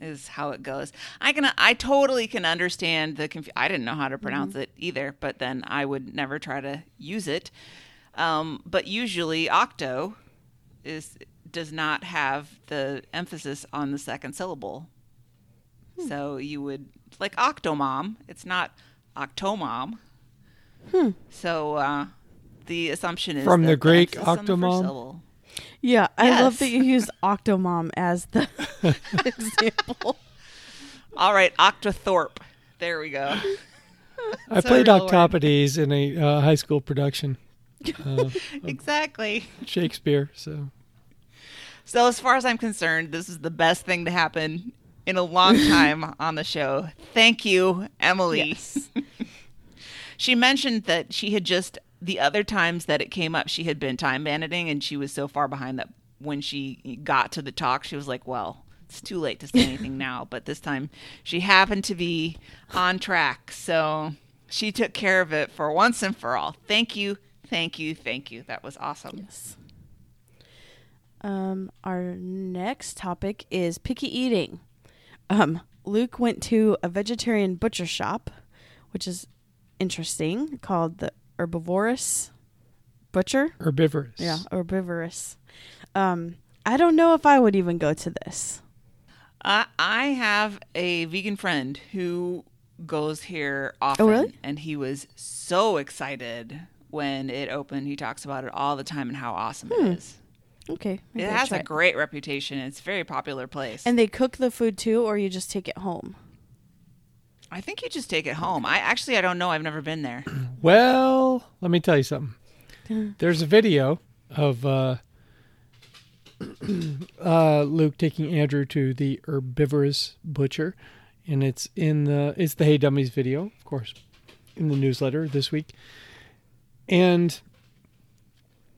is how it goes. I can I totally can understand the I didn't know how to pronounce it either, but then I would never try to use it. Um, but usually octo is does not have the emphasis on the second syllable. So you would like octomom, it's not octomom. Hmm. So uh, the assumption is From the Greek the octomom? syllable. Yeah, I love that you use Octomom as the example. All right, Octothorpe. There we go. I played real. Octopodes in a uh, high school production, uh, exactly. Shakespeare. So So as far as I'm concerned, this is the best thing to happen in a long time on the show. Thank you, Emily. Yes. She mentioned that she had just the other times that it came up, she had been time banding and she was so far behind that when she got to the talk, she was like, "Well, it's too late to say anything now." But this time, she happened to be on track, so she took care of it for once and for all. Thank you, thank you, thank you. That was awesome. Yes. Um, our next topic is picky eating. Um, Luke went to a vegetarian butcher shop, which is interesting, called the Herbivorous Butcher. herbivorous. Yeah, herbivorous. Um, I don't know if I would even go to this. I I have a vegan friend who goes here often, really? and he was so excited when it opened. He talks about it all the time and how awesome it is. Okay, It has try a great reputation. It's a very popular place. And they cook the food too, or you just take it home. I think you just take it home. I actually I don't know. I've never been there. Well, let me tell you something. There's a video of uh, uh, Luke taking Andrew to the herbivorous butcher, and it's in the it's the Hey Dummies video, of course, in the newsletter this week, and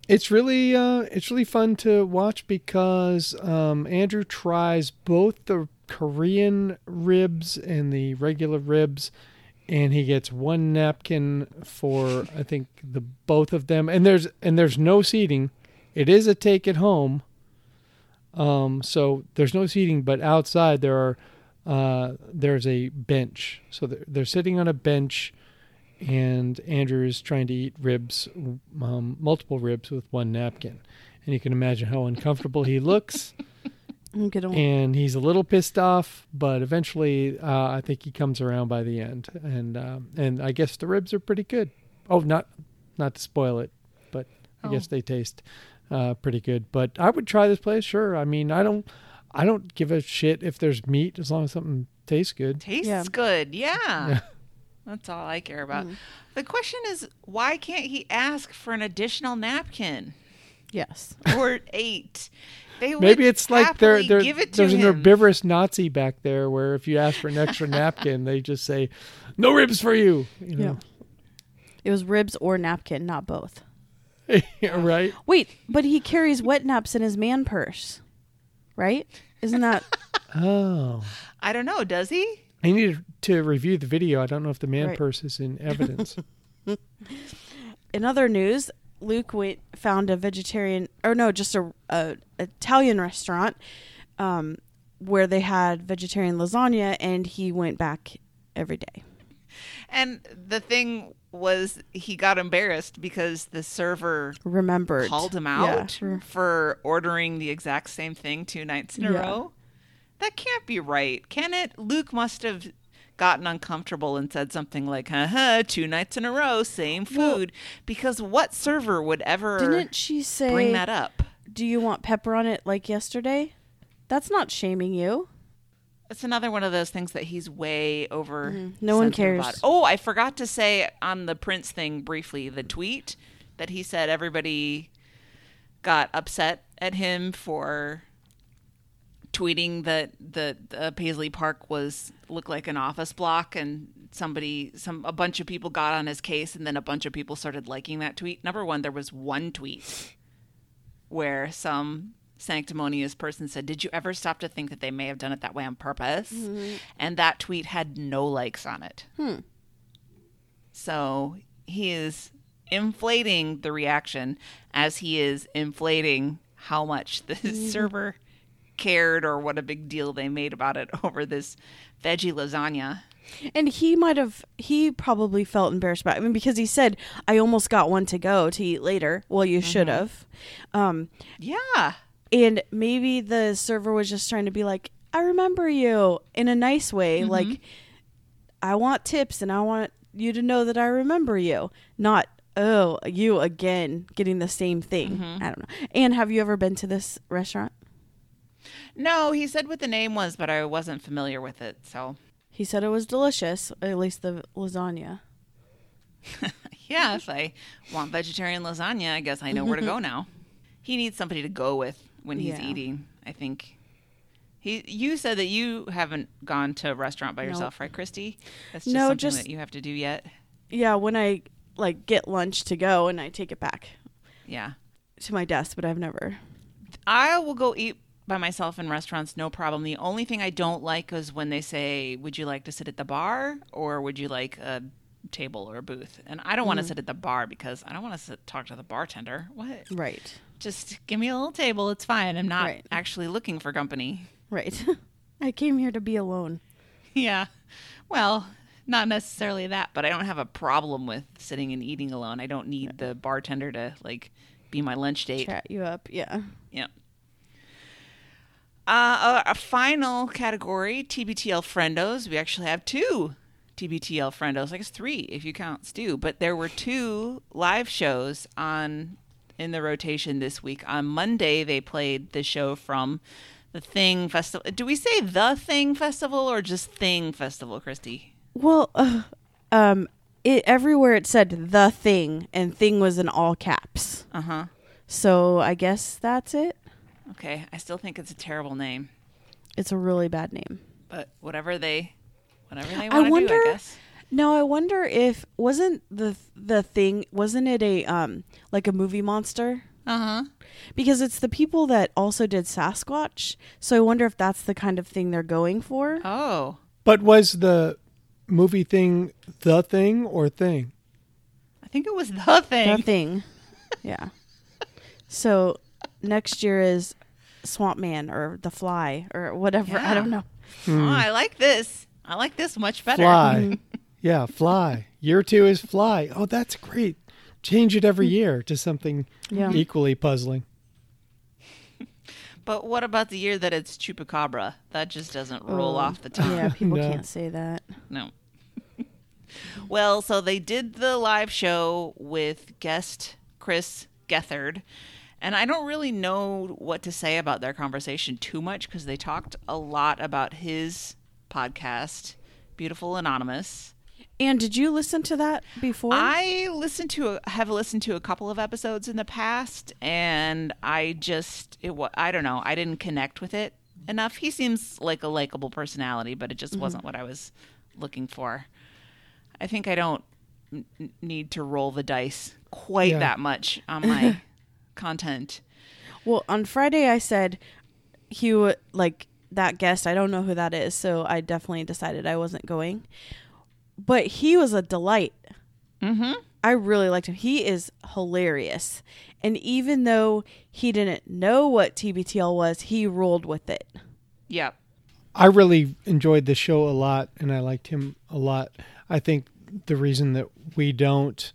it's really uh, it's really fun to watch because um, Andrew tries both the Korean ribs and the regular ribs and he gets one napkin for I think the both of them. And there's and there's no seating. It is a take at home. Um, so there's no seating, but outside there are uh, there's a bench. So they're, they're sitting on a bench, and Andrew is trying to eat ribs, um, multiple ribs with one napkin. And you can imagine how uncomfortable he looks I'm gonna. and he's a little pissed off, but eventually, uh, I think he comes around by the end, and um, and I guess the ribs are pretty good. Oh, not not to spoil it, but I guess they taste uh, pretty good. But I would try this place, sure. I mean, I don't I don't give a shit if there's meat as long as something tastes good. Tastes Yeah. good. Yeah. Yeah. That's all I care about. The question is why can't he ask for an additional napkin yes. or eight? They Maybe it's like there happily there give it to there's an herbivorous Nazi back there where if you ask for an extra napkin, they just say, "No ribs for you." You know, It was ribs or napkin, not both. Yeah, right? Wait, but he carries wet naps in his man purse, right? Isn't that Oh. I don't know. Does he? I need to review the video. I don't know if the man Right. purse is in evidence. in other news? Luke went found a vegetarian, or no, just a, a Italian restaurant, um, where they had vegetarian lasagna, and he went back every day. And the thing was, he got embarrassed because the server Remembered called him Yeah. out for ordering the exact same thing two nights in a Yeah. row. That can't be right, can it? Luke must have gotten uncomfortable and said something like, "Haha, two nights in a row, same Well- food." because what server would ever Didn't she say? bring that up? Do you want pepper on it like yesterday? That's not shaming you. it's another one of those things that he's way over. Mm-hmm. No one sensitive about. cares. Oh, I forgot to say on the Prince thing briefly the tweet that he said everybody got upset at him for tweeting that the, the uh, Paisley Park was looked like an office block and somebody some a bunch of people got on his case and then a bunch of people started liking that tweet. Number 1 there was one tweet where some sanctimonious person said, "Did you ever stop to think that they may have done it that way on purpose?" Mm-hmm. And that tweet had no likes on it. Hmm. So he is inflating the reaction as he is inflating how much the mm-hmm. server cared or what a big deal they made about it over this veggie lasagna. And he might have, he probably felt embarrassed about it. I mean, because he said, I almost got one to go to eat later. Well, you should mm-hmm. have. Um, Yeah. and maybe the server was just trying to be like, I remember you in a nice way. Mm-hmm. Like, I want tips and I want you to know that I remember you. Not, oh, you again getting the same thing. Mm-hmm. I don't know. And have you ever been to this restaurant? No, he said what the name was, but I wasn't familiar with it. So, He said it was delicious, at least the lasagna. yeah, if I want vegetarian lasagna, I guess I know where to go now. He needs somebody to go with when he's Yeah. eating, I think. He you said that you haven't gone to a restaurant by Nope. yourself, right, Christy? That's just No, something just- that you have to do yet. Yeah, when I like get lunch to go and I take it back Yeah. to my desk, but I've never. I will go eat by myself in restaurants, no problem. The only thing I don't like is when they say, "Would you like to sit at the bar or would you like a table or a booth?" And I don't want to mm. sit at the bar because I don't want to sit talk to the bartender. What? Right. Just give me a little table. It's fine. I'm not Right. actually looking for company. Right. I came here to be alone. Yeah. Well, not necessarily that, but I don't have a problem with sitting and eating alone. I don't need the bartender to like be my lunch date. Chat you up. Yeah. Yeah. Uh, a, final category, TBTL friendos. We actually have two TBTL friendos. I guess three if you count Stu. But there were two live shows on in the rotation this week. On Monday, they played the show from the Thing Festival. Do we say the Thing Festival or just Thing Festival, Christy? Well, uh, um, it everywhere it said the thing, and thing was in all caps. Uh huh. So I guess that's it. Okay. I still think it's a terrible name, It's a really bad name. but whatever they, whatever they I want to do, wonder- I guess. No, I wonder if wasn't the the thing wasn't it a um like a movie monster? Uh huh. Because it's the people that also did Sasquatch. So I wonder if that's the kind of thing they're going for. Oh. But was the movie thing the thing or thing? I think it was the thing. The thing. yeah. So next year is Swamp Man or The Fly or whatever. I don't know. Hmm. Oh, I like this. I like this much better. Fly. yeah, fly. Year two is fly. Oh, that's great. Change it every year to something Yeah. equally puzzling. But what about the year that it's chupacabra? That just doesn't roll oh. off the tongue. Yeah, people No. can't say that. No. well, so they did the live show with guest Chris Gethard. And I don't really know what to say about their conversation too much because they talked a lot about his podcast, Beautiful Anonymous. And did you listen to that before? I listened to a, have listened to a couple of episodes in the past, and I just it wa- I don't know I didn't connect with it enough. He seems like a likable personality, but it just mm-hmm. wasn't what I was looking for. I think I don't n- need to roll the dice quite Yeah. that much on my content. Well, on Friday I said he would like that guest. I don't know who that is, so I definitely decided I wasn't going. But he was a delight. Mm-hmm. I really liked him. He is hilarious. And even though he didn't know what TBTL was, he rolled with it. Yep. I really enjoyed the show a lot, and I liked him a lot. I think the reason that we don't,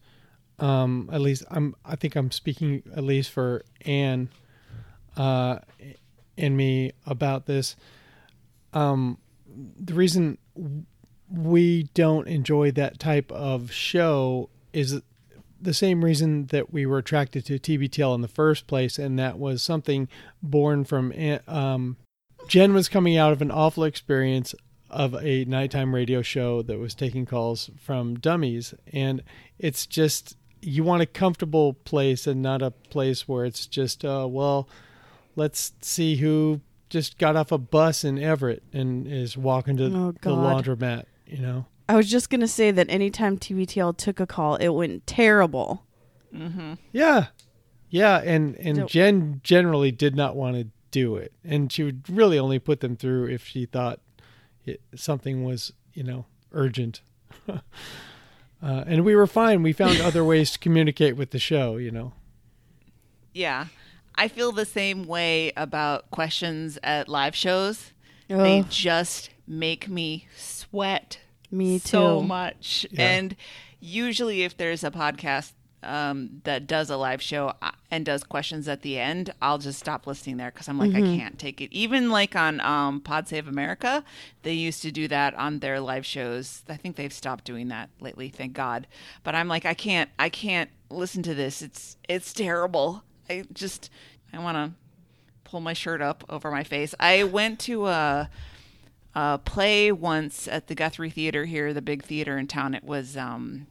um, at least I'm, I think I'm speaking at least for Ann, uh, and me about this. Um, the reason we don't enjoy that type of show is the same reason that we were attracted to TBTL in the first place, and that was something born from um, Jen was coming out of an awful experience of a nighttime radio show that was taking calls from dummies, and it's just you want a comfortable place and not a place where it's just uh, well, let's see who just got off a bus in Everett and is walking to Oh, the laundromat. You know. I was just gonna say that anytime TBTL took a call, it went terrible. Yeah, yeah, and and Don't- Jen generally did not want to do it, and she would really only put them through if she thought it, something was, you know, urgent. uh, and we were fine. We found other ways to communicate with the show. You know. Yeah. I feel the same way about questions at live shows. They just make me sweat Me too. so too. much. Yeah. And usually, if there's a podcast um, that does a live show uh, and does questions at the end, I'll just stop listening there because I'm like, I can't take it. Even like on um, Pod Save America, they used to do that on their live shows. I think they've stopped doing that lately, thank God. But I'm like, I can't, I can't listen to this. It's, it's terrible. I just, I want to pull my shirt up over my face. I went to a, a play once at the Guthrie Theater here, the big theater in town. It was um,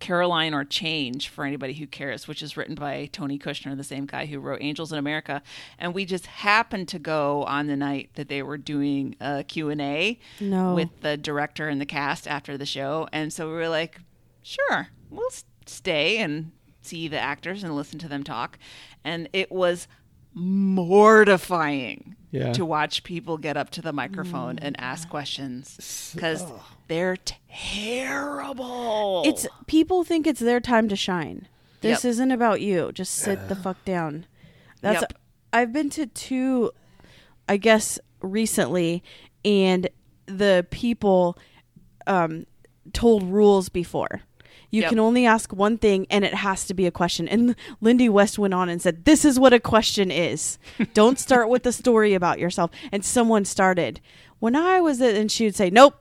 Caroline or Change for anybody who cares, which is written by Tony Kushner, the same guy who wrote Angels in America. And we just happened to go on the night that they were doing a Q&A No. with the director and the cast after the show. And so we were like, sure, we'll s- stay and see the actors and listen to them talk. And it was mortifying Yeah. to watch people get up to the microphone and ask mm. questions because oh. They're terrible. It's people think it's their time to shine. This Yep. isn't about you. Just sit the fuck down. That's Yep. I've been to two I guess recently and the people um told rules before. You Yep. can only ask one thing and it has to be a question. And Lindy West went on and said, This is what a question is. Don't start with a story about yourself. And someone started. When I was at, and she would say, Nope.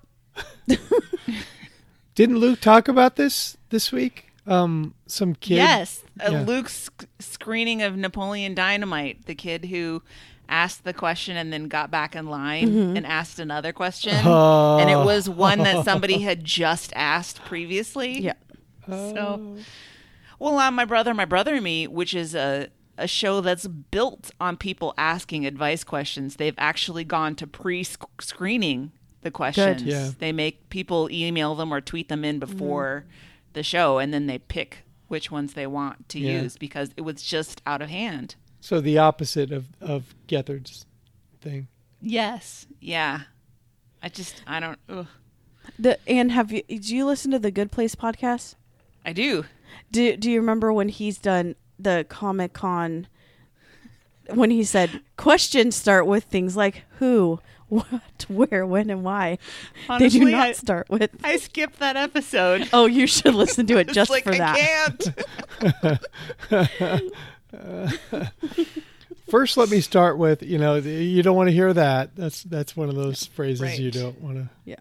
Didn't Luke talk about this this week? Um, some kid. yes, uh, Yeah. Luke's screening of Napoleon Dynamite, the kid who asked the question and then got back in line and asked another question, and it was one that somebody had just asked previously. Yeah. So, well, on my brother, my brother and me, which is a a show that's built on people asking advice questions. They've actually gone to pre-screening the questions. Yeah. They make people email them or tweet them in mm-hmm. before the show, and then they pick which ones they want to Yeah. use because it was just out of hand. So the opposite of of Gethard's thing. Yes. Yeah. I just I don't. Ugh. The and have you do you listen to the Good Place podcast? I do. Do do you remember when he's done the Comic Con when he said questions start with things like who, what, where, when, and why? they do Honestly, not I- start with. I skipped that episode. Oh, you should listen to it just like for I that. can't. First, let me start with you know you don't want to hear that. That's that's one of those phrases you don't want to. Yeah.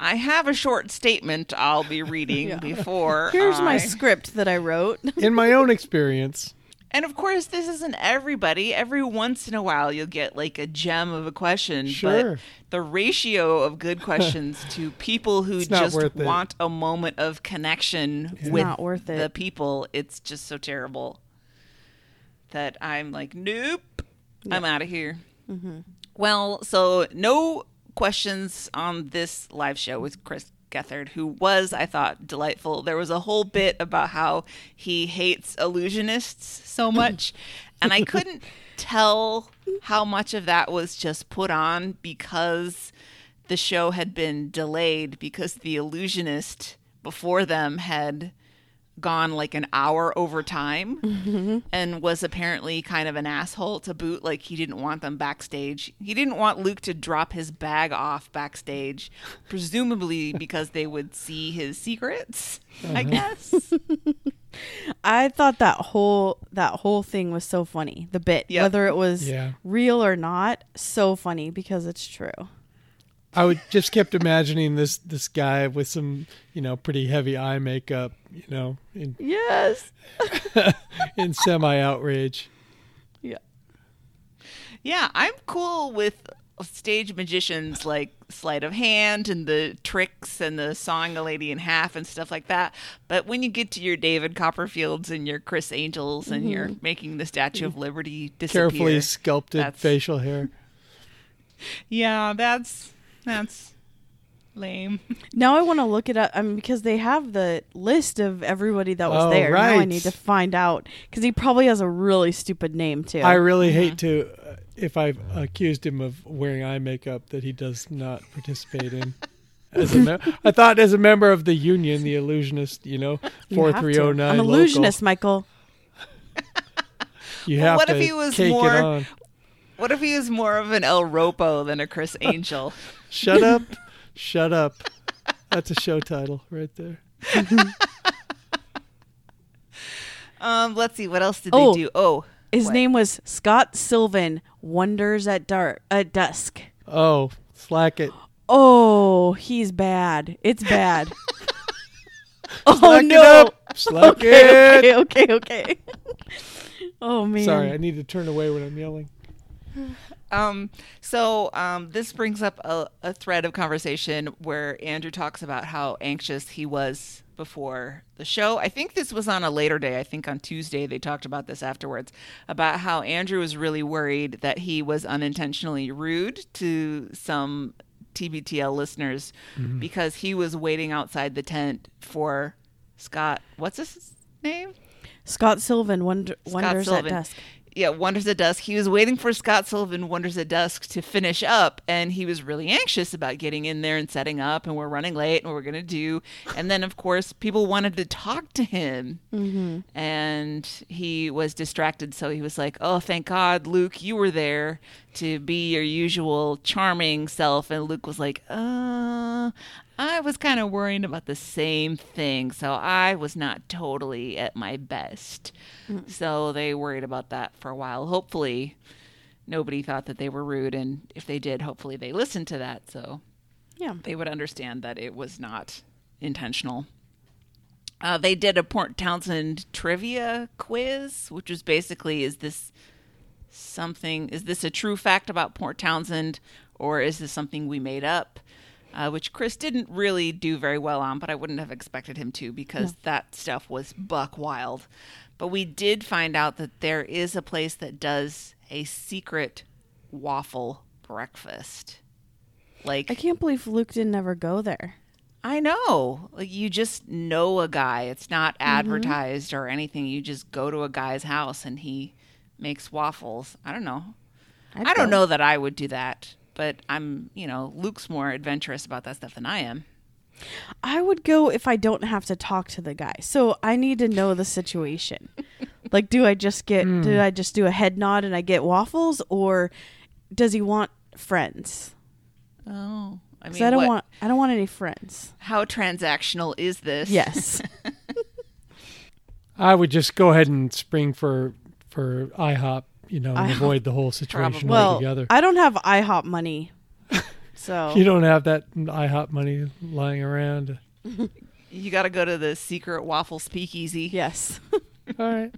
I have a short statement I'll be reading Yeah. before. Here's my script that I wrote. In my own experience, And of course, this isn't everybody. Every once in a while, you'll get like a gem of a question. Sure. But the ratio of good questions to people who just want a moment of connection It's with not worth the it. people, it's just so terrible that I'm like, nope, I'm out of here. Mm-hmm. Well, so no questions on this live show with Chris Gethard, who was, I thought, delightful. There was a whole bit about how he hates illusionists so much, and I couldn't tell how much of that was just put on because the show had been delayed because the illusionist before them had gone like an hour over time mm-hmm. and was apparently kind of an asshole to boot like he didn't want them backstage he didn't want luke to drop his bag off backstage presumably because they would see his secrets i uh-huh. guess I thought that whole that whole thing was so funny. The bit, Yep. whether it was Yeah. real or not, so funny because it's true. I would just kept imagining this this guy with some you know pretty heavy eye makeup, you know, in Yes. in semi outrage. Yeah. Yeah, I'm cool with stage magicians like sleight of hand and the tricks and the sawing a lady in half and stuff like that. But when you get to your David Copperfields and your Criss Angels and you're mm-hmm. making the Statue of Liberty disappear, Carefully sculpted facial hair. yeah, that's that's lame. Now I want to look it up. I mean, because they have the list of everybody that was Oh, there. Now I right. need to find out because he probably has a really stupid name too. I really hate to, uh, if I've accused him of wearing eye makeup that he does not participate in. As a mem- I thought as a member of the union, the illusionist, you know, You four have to. three zero nine. I'm illusionist, Michael. You Well, have what to if he was cake more- it on. What if he was more of an El Ropo than a Criss Angel? Shut up, shut up. That's a show title right there. um, let's see, what else did Oh. they do? Oh, His what? name was Scott Sylvan. Wonders at dark at dusk. Oh, slack it. Oh, he's bad. It's bad. oh Slack no. it up. Slack it. okay, okay, okay, okay. oh man. Sorry, I need to turn away when I'm yelling. Um, so um, this brings up a, a thread of conversation where Andrew talks about how anxious he was before the show. I think this was on a later day. I think on Tuesday they talked about this afterwards about how Andrew was really worried that he was unintentionally rude to some TBTL listeners because he was waiting outside the tent for Scott. What's his name? Scott Sylvan wonder, Scott wonders Sullivan. at dusk. Yeah, Wonders at Dusk. He was waiting for Scott Sullivan Wonders at Dusk to finish up, and he was really anxious about getting in there and setting up, and we're running late, and we're gonna do. And then, of course, people wanted to talk to him, and he was distracted. So he was like, "Oh, thank God, Luke, you were there to be your usual charming self." And Luke was like, "Uh." I was kind of worrying about the same thing, so I was not totally at my best. So they worried about that for a while. Hopefully, nobody thought that they were rude, and if they did, hopefully they listened to that so Yeah. they would understand that it was not intentional. Uh, they did a Port Townsend trivia quiz, which was basically is this something, is this a true fact about Port Townsend, or is this something we made up? Uh, which Chris didn't really do very well on, but I wouldn't have expected him to because that stuff was buck wild. But we did find out that there is a place that does a secret waffle breakfast. Like I can't believe Luke didn't ever go there. I know. Like you just know a guy. It's not advertised or anything. You just go to a guy's house and he makes waffles. I don't know. I'd I don't go. know that I would do that, but I'm, you know, Luke's more adventurous about that stuff than I am. I would go if I don't have to talk to the guy. So I need to know the situation. like, do I just get? Hmm. Did I just do a head nod and I get waffles, or does he want friends? Oh, I 'Cause mean, I don't what- want. I don't want any friends. how transactional is this? Yes. I would just go ahead and spring for for IHOP, you know, and avoid the whole situation well, altogether. I don't have IHOP money, so you don't have that IHOP money lying around. You got to go to the secret waffle speakeasy. yes. All right,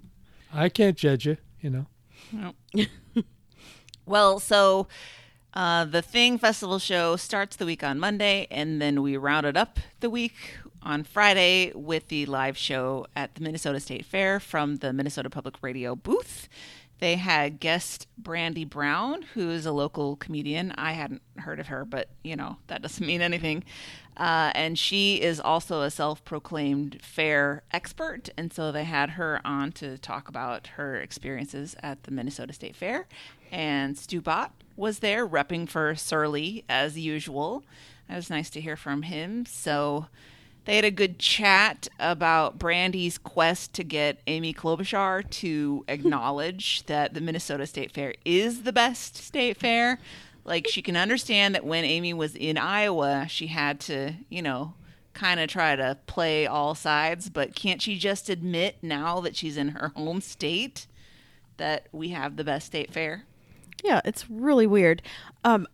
I can't judge you. You know, Well, so uh, the Thing Festival show starts the week on Monday, and then we rounded up the week on Friday with the live show at the Minnesota State Fair from the Minnesota Public Radio booth. They had guest Brandy Brown, who is a local comedian. I hadn't heard of her, but you know that doesn't mean anything. Uh, and she is also a self-proclaimed fair expert, and so they had her on to talk about her experiences at the Minnesota State Fair. And Stu Bott was there, repping for Surly as usual. It was nice to hear from him. So they had a good chat about Brandy's quest to get Amy Klobuchar to acknowledge that the Minnesota State Fair is the best state fair. Like she can understand that when Amy was in Iowa, she had to, you know, kind of try to play all sides, but can't she just admit now that she's in her home state that we have the best state fair? Yeah, it's really weird. Um,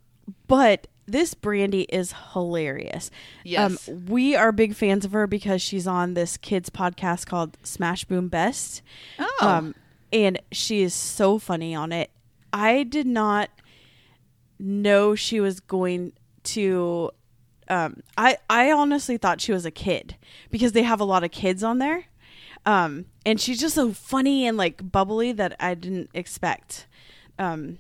but this Brandy is hilarious. Yes. Um, we are big fans of her because she's on this kids podcast called Smash Boom Best. Oh. Um, and she is so funny on it. I did not know she was going to um I I honestly thought she was a kid because they have a lot of kids on there. Um and she's just so funny and like bubbly that I didn't expect um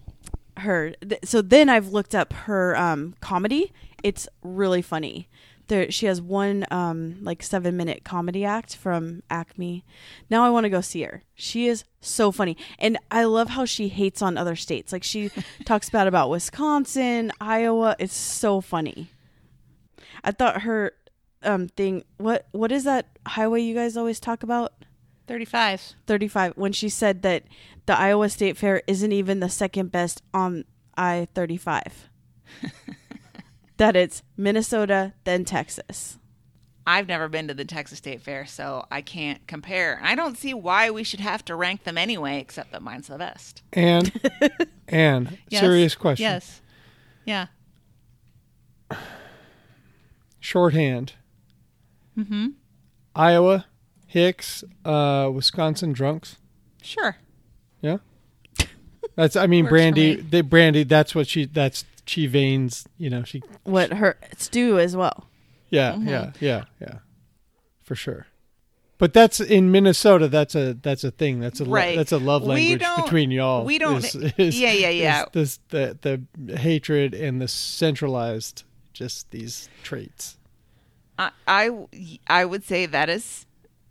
her Th- so then I've looked up her um comedy. It's really funny. There she has one um like 7 minute comedy act from Acme. Now I want to go see her. She is so funny. And I love how she hates on other states. Like she talks bad about Wisconsin, Iowa. It's so funny. I thought her um thing what what is that highway you guys always talk about? 35. 35 when she said that the Iowa State Fair isn't even the second best on I 35. that it's Minnesota then Texas. I've never been to the Texas State Fair, so I can't compare. I don't see why we should have to rank them anyway, except that mine's the best. And and Yes. serious question. Yes. Yeah. Shorthand. Mm-hmm. Iowa, Hicks, uh, Wisconsin drunks. Sure. Yeah. That's I mean Works for Brandy me. they Brandy that's what she that's she veins, you know, she What her stew as well. yeah, Mm-hmm. yeah, yeah, yeah. For sure. But that's in Minnesota. That's a that's a thing. That's a lo- Right. that's a love We language don't- between y'all. we don't- is- is- yeah, yeah, yeah. is This the the hatred and the centralized just these traits. I, I, I would say that is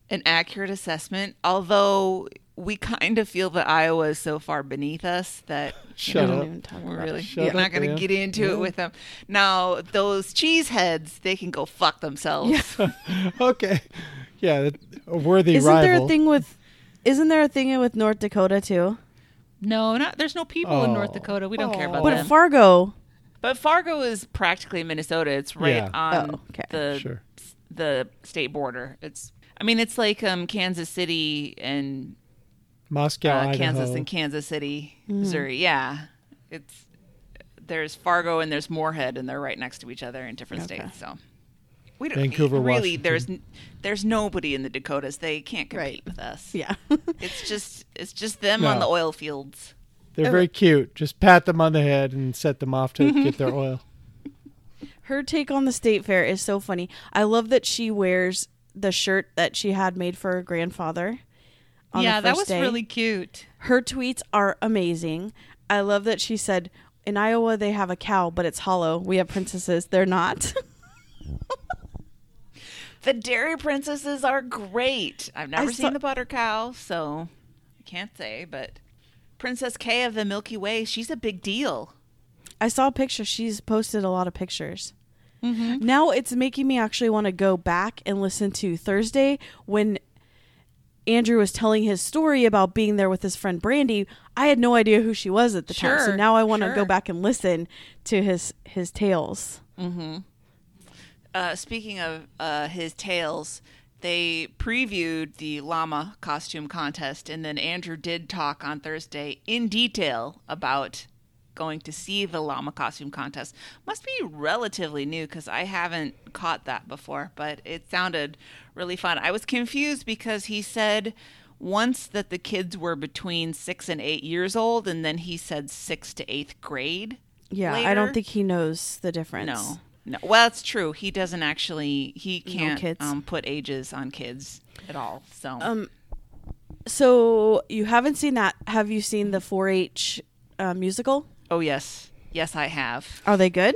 an accurate assessment, although we kind of feel that Iowa is so far beneath us that you Shut know, up. even talk we're about really it. Shut we're not going to get into Yeah. it with them. Now, those cheeseheads, they can go fuck themselves. Okay. Yeah, a worthy Isn't rival. there a thing with isn't there a thing with North Dakota too? No, not there's no people in North Oh. Dakota. We don't care about Oh. But them. Fargo but Fargo is practically Minnesota. It's right Yeah. on Oh, okay. the Sure. the state border. It's I mean, it's like um, Kansas City and Moscow, uh, Idaho. Kansas and Kansas City, Mm-hmm. Missouri. Yeah, it's there's Fargo and there's Moorhead, and they're right next to each other in different Okay. states. So we don't Vancouver, really. Washington. There's there's nobody in the Dakotas. They can't compete Right. with us. Yeah. it's just it's just them on the oil fields. They're very cute. Just pat them on the head and set them off to get their oil. Her take on the state fair is so funny. I love that she wears the shirt that she had made for her grandfather. On yeah, the that first was day. really cute. Her tweets are amazing. I love that she said, "In Iowa they have a cow, but it's hollow. We have princesses. They're not." The dairy princesses are great. I've never saw- seen the butter cow, so I can't say, but Princess Kay of the Milky Way, she's a big deal. I saw a picture. She's posted a lot of pictures. Mm-hmm. Now it's making me actually want to go back and listen to Thursday when Andrew was telling his story about being there with his friend Brandy. I had no idea who she was at the time, so now I want to sure. go back and listen to his his tales. Uh, speaking of uh, his tales, they previewed the llama costume contest, and then Andrew did talk on Thursday in detail about going to see the llama costume contest. Must be relatively new because I haven't caught that before, but it sounded really fun. I was confused because he said once that the kids were between six and eight years old, and then he said sixth to eighth grade. Yeah, I don't think he knows the difference. No, no. Well, it's true. He doesn't actually. He can't kids. um, put ages on kids at all. So Um, So you haven't seen that? Have you seen the 4-H uh, musical? Oh yes, yes, I have. Are they good?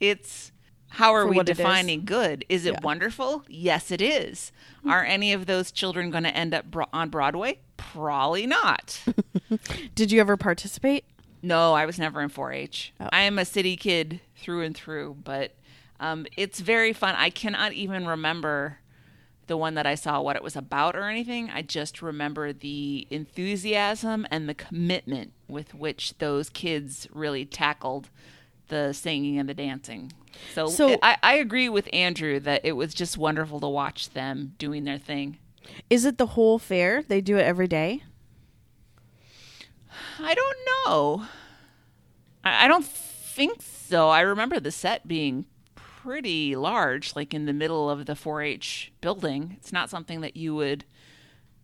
It's how are For we it is. defining good? Is it Yeah. wonderful? Yes, it is. Are any of those children going to end up bro- on Broadway? Probably not. Did you ever participate? No, I was never in 4-H. Oh. I am a city kid through and through, but um, it's very fun. I cannot even remember the one that I saw what it was about or anything. I just remember the enthusiasm and the commitment with which those kids really tackled the singing and the dancing. So, So- it- I, I agree with Andrew that it was just wonderful to watch them doing their thing. Is it the whole fair? They do it every day? I don't know. I, I don't think so. I remember the set being pretty large, like in the middle of the 4 H building. It's not something that you would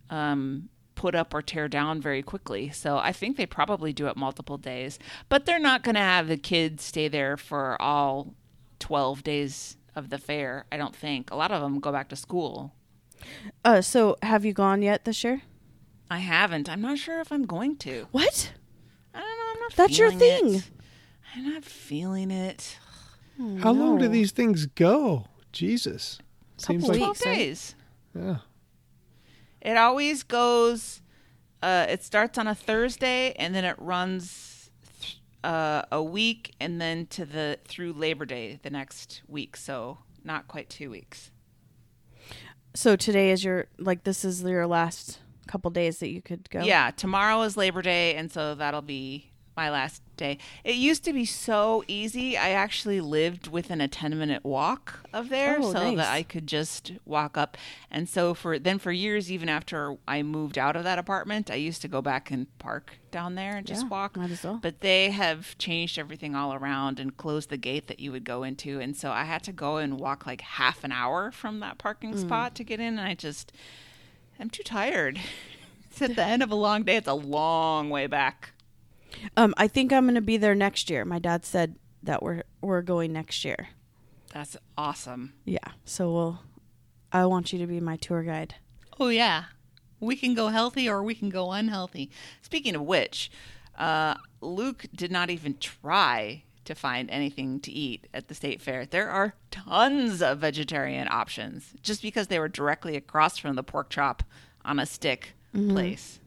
um, put up or tear down very quickly. So I think they probably do it multiple days, but they're not going to have the kids stay there for all 12 days of the fair. I don't think. A lot of them go back to school. Uh, so have you gone yet this year? I haven't. I'm not sure if I'm going to. What? I don't know. I'm not That's your thing. it. I'm not feeling it. How long do these things go? Jesus. Seems Couple like 12 weeks, days. yeah. It always goes. Uh, it starts on a Thursday and then it runs th- uh, a week and then to the through Labor Day the next week. So not quite two weeks. So today is your like this is your last couple days that you could go. Yeah, tomorrow is Labor Day, and so that'll be my last day. It used to be so easy. I actually lived within a 10 minute walk of there Oh, so nice. that I could just walk up. And so for then for years even after I moved out of that apartment, I used to go back and park down there and just Yeah, walk. might as well. But they have changed everything all around and closed the gate that you would go into, and so I had to go and walk like half an hour from that parking Mm. spot to get in, and I just I'm too tired. It's at the end of a long day. It's a long way back. Um, I think I'm gonna be there next year. My dad said that we're we're going next year. That's awesome. Yeah. So we'll. I want you to be my tour guide. Oh yeah, we can go healthy or we can go unhealthy. Speaking of which, uh, Luke did not even try to find anything to eat at the state fair. There are tons of vegetarian options just because they were directly across from the pork chop on a stick place.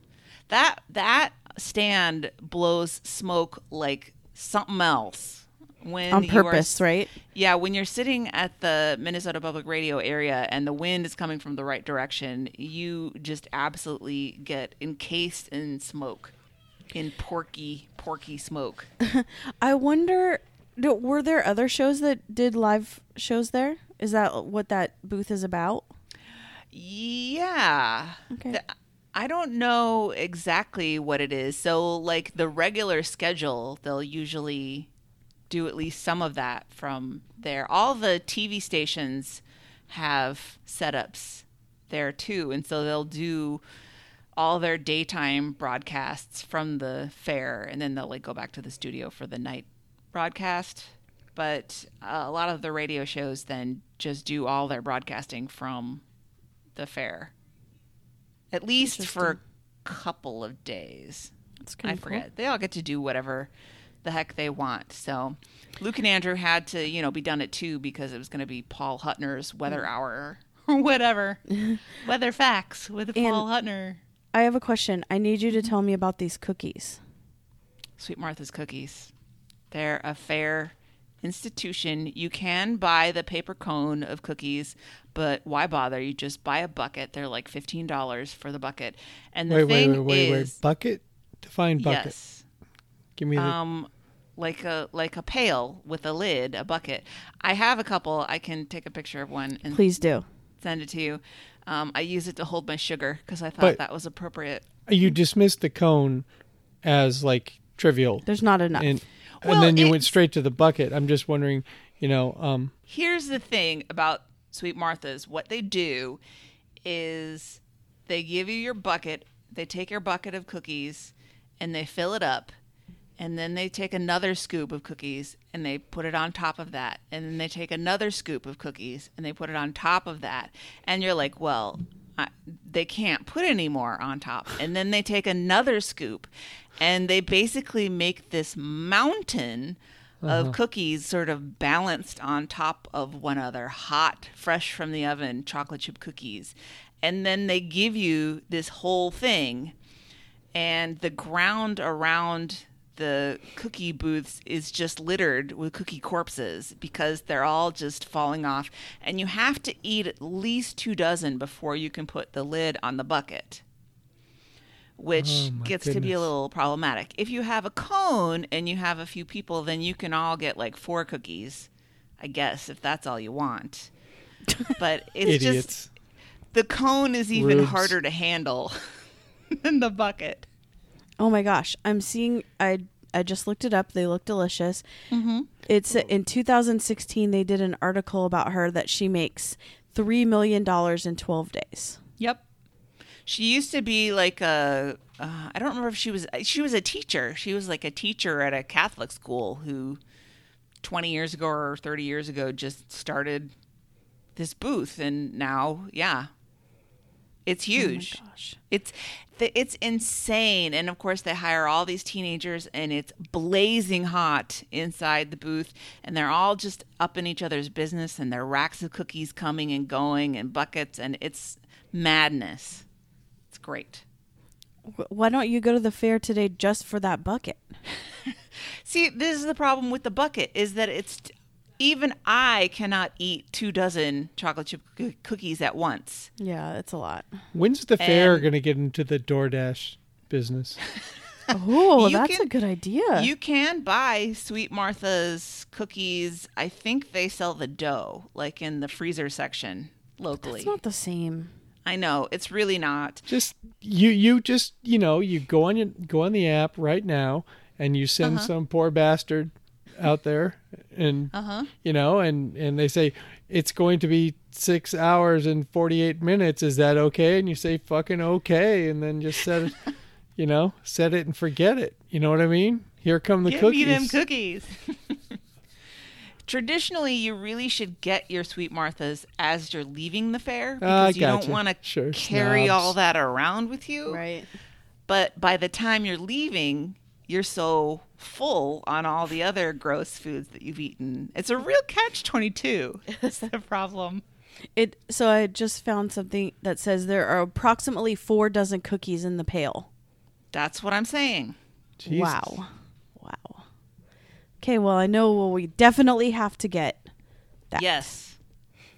That that stand blows smoke like something else. When On you are purpose, right? yeah, when you're sitting at the Minnesota Public Radio area and the wind is coming from the right direction, you just absolutely get encased in smoke, in porky, porky smoke. I wonder. Were there other shows that did live shows there? Is that what that booth is about? Yeah. Okay. The- I don't know exactly what it is. So, like the regular schedule, they'll usually do at least some of that from there. All the TV stations have setups there too. And so they'll do all their daytime broadcasts from the fair and then they'll like go back to the studio for the night broadcast. But uh, a lot of the radio shows then just do all their broadcasting from the fair. At least for a couple of days. That's I kinda cool. forget. They all get to do whatever the heck they want. So Luke and Andrew had to, you know, be done at two because it was going to be Paul Huttner's weather mm. hour or whatever. weather facts with Paul Huttner. I have a question. I need you to tell me about these cookies. Sweet Martha's cookies. They're a fair institution. You can buy the paper cone of cookies, but why bother? You just buy a bucket. They're like fifteen dollars for the bucket. And the Wait, wait, thing wait, wait, wait. is, Bucket? Define bucket. yes, Give me the. um, like a like a pail with a lid, a bucket. I have a couple. I can take a picture of one and Please do. send it to you. Um, I use it to hold my sugar because I thought But- that was appropriate. you dismissed the cone as like trivial. There's not enough. And, Well, and then you went straight to the bucket. I'm just wondering, you know, um, Here's the thing about Sweet Martha's. What they do is they give you your bucket, they take your bucket of cookies and they fill it up. And then they take another scoop of cookies and they put it on top of that. And then they take another scoop of cookies and they put it on top of that. And you're like, well, I, they can't put any more on top. And then they take another scoop and they basically make this mountain of uh-huh. cookies sort of balanced on top of one another, hot, fresh from the oven, chocolate chip cookies. And then they give you this whole thing, and the ground around the cookie booths is just littered with cookie corpses because they're all just falling off. And you have to eat at least two dozen before you can put the lid on the bucket which Oh, gets to be a little problematic. If you have a cone and you have a few people, then you can all get like four cookies, I guess, if that's all you want. But it's just the cone is even Rubes. harder to handle than the bucket. Oh my gosh, I'm seeing. I I just looked it up. They look delicious. Mm-hmm. It's in 2016. They did an article about her that she makes three million dollars in 12 days. Yep. She used to be like a. Uh, I don't remember if she was. She was a teacher. She was like a teacher at a Catholic school who, twenty years ago or thirty years ago, just started this booth, and now, yeah, it's huge. Oh my gosh. It's it's insane, and of course they hire all these teenagers, and it's blazing hot inside the booth, and they're all just up in each other's business, and their racks of cookies coming and going, and buckets, and it's madness. It's great. Why don't you go to the fair today just for that bucket? See, this is the problem with the bucket is that it's even I cannot eat two dozen chocolate chip coo- cookies at once. Yeah, it's a lot. When's the fair And- going to get into the DoorDash business? Oh, that's can- a good idea. You can buy Sweet Martha's cookies. I think they sell the dough, like in the freezer section locally. it's not the same. I know it's really not. Just you you just you know you go on your go on the app right now and you send Uh-huh. some poor bastard out there and Uh huh. you know and and they say it's going to be six hours and 48 minutes is that okay and you say fucking okay and then just set it you know set it and forget it you know what i mean here come the Give cookies me them cookies. Traditionally, you really should get your Sweet Martha's as you're leaving the fair Ah, I because you don't want to Sure, carry snobs. all that around with you. Right. But by the time you're leaving, you're so full on all the other gross foods that you've eaten. It's a real catch 22. That's the problem. It so I just found something that says there are approximately four dozen cookies in the pail. That's what I'm saying. Jesus. Wow. Wow. Okay, well I know well we definitely have to get that. Yes.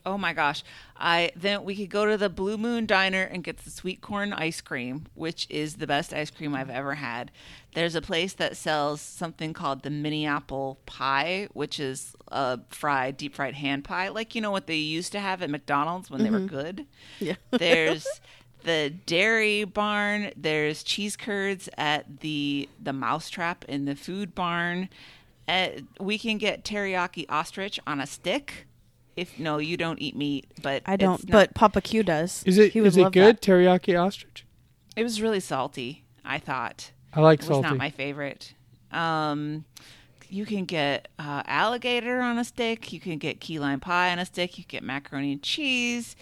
Oh my gosh. I then we could go to the Blue Moon Diner and get the sweet corn ice cream, which is the best ice cream I've ever had. There's a place that sells something called the mini apple pie, which is a fried, deep fried hand pie, like you know what they used to have at McDonald's when they were good. Yeah. There's the dairy barn. There's cheese curds at the the mousetrap in the food barn. Uh, we can get teriyaki ostrich on a stick. If no, you don't eat meat, but I don't, not- but Papa Q does. is it He would is it good that. teriyaki ostrich it was really salty. I thought i like it was salty not my favorite. Um, you can get uh, alligator on a stick. You can get key lime pie on a stick. You can get macaroni and cheese.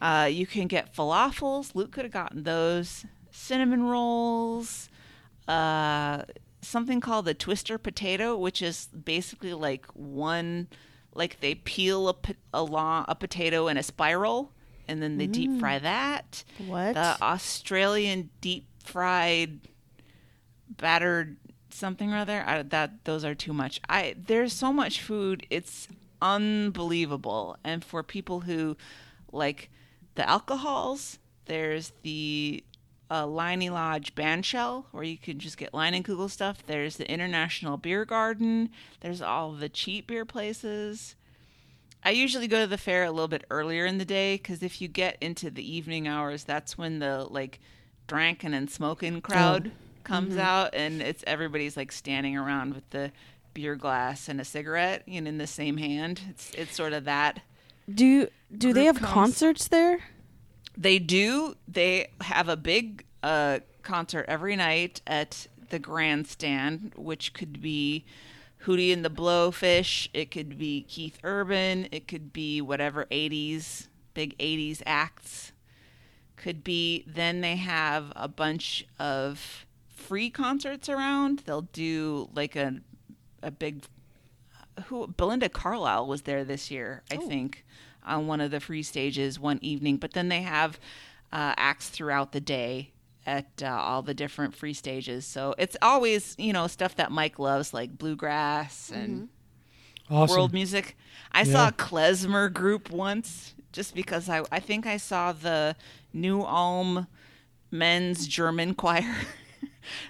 Uh, you can get falafels. Luke could have gotten those. Cinnamon rolls. Uh, something called the twister potato, which is basically like one, like they peel a, a, long, a potato in a spiral, and then they deep fry that. What? The Australian deep fried battered something or other. I, that those are too much. I there's so much food. It's unbelievable. And for people who like the alcohols, there's the uh, Leinie Lodge Bandshell, where you can just get Leinenkugel stuff. There's the International Beer Garden. There's all the cheap beer places. I usually go to the fair a little bit earlier in the day because if you get into the evening hours, that's when the like drinking and smoking crowd comes out, and it's everybody's like standing around with the beer glass and a cigarette, you know, in the same hand. It's it's sort of that. Do do they have concerts there? They do. They have a big uh, concert every night at the grandstand, which could be Hootie and the Blowfish. It could be Keith Urban. It could be whatever 80s, big 80s acts. Could be. Then they have a bunch of free concerts around. They'll do like a a big who Belinda Carlisle was there this year, I think, on one of the free stages one evening. But then they have uh, acts throughout the day at uh, all the different free stages. So it's always you know stuff that Mike loves, like bluegrass and awesome world music. I Yeah. saw a klezmer group once, just because I I think I saw the New Ulm men's German choir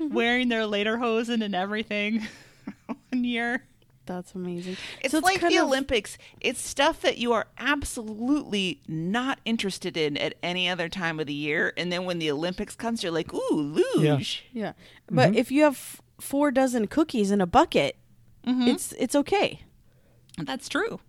wearing their lederhosen and everything one year. That's amazing. It's So like kind the of- Olympics. It's stuff that you are absolutely not interested in at any other time of the year, and then when the Olympics comes, you're like, "Ooh, luge!" Yeah, yeah. but mm-hmm. if you have f- four dozen cookies in a bucket, mm-hmm. it's it's okay. That's true.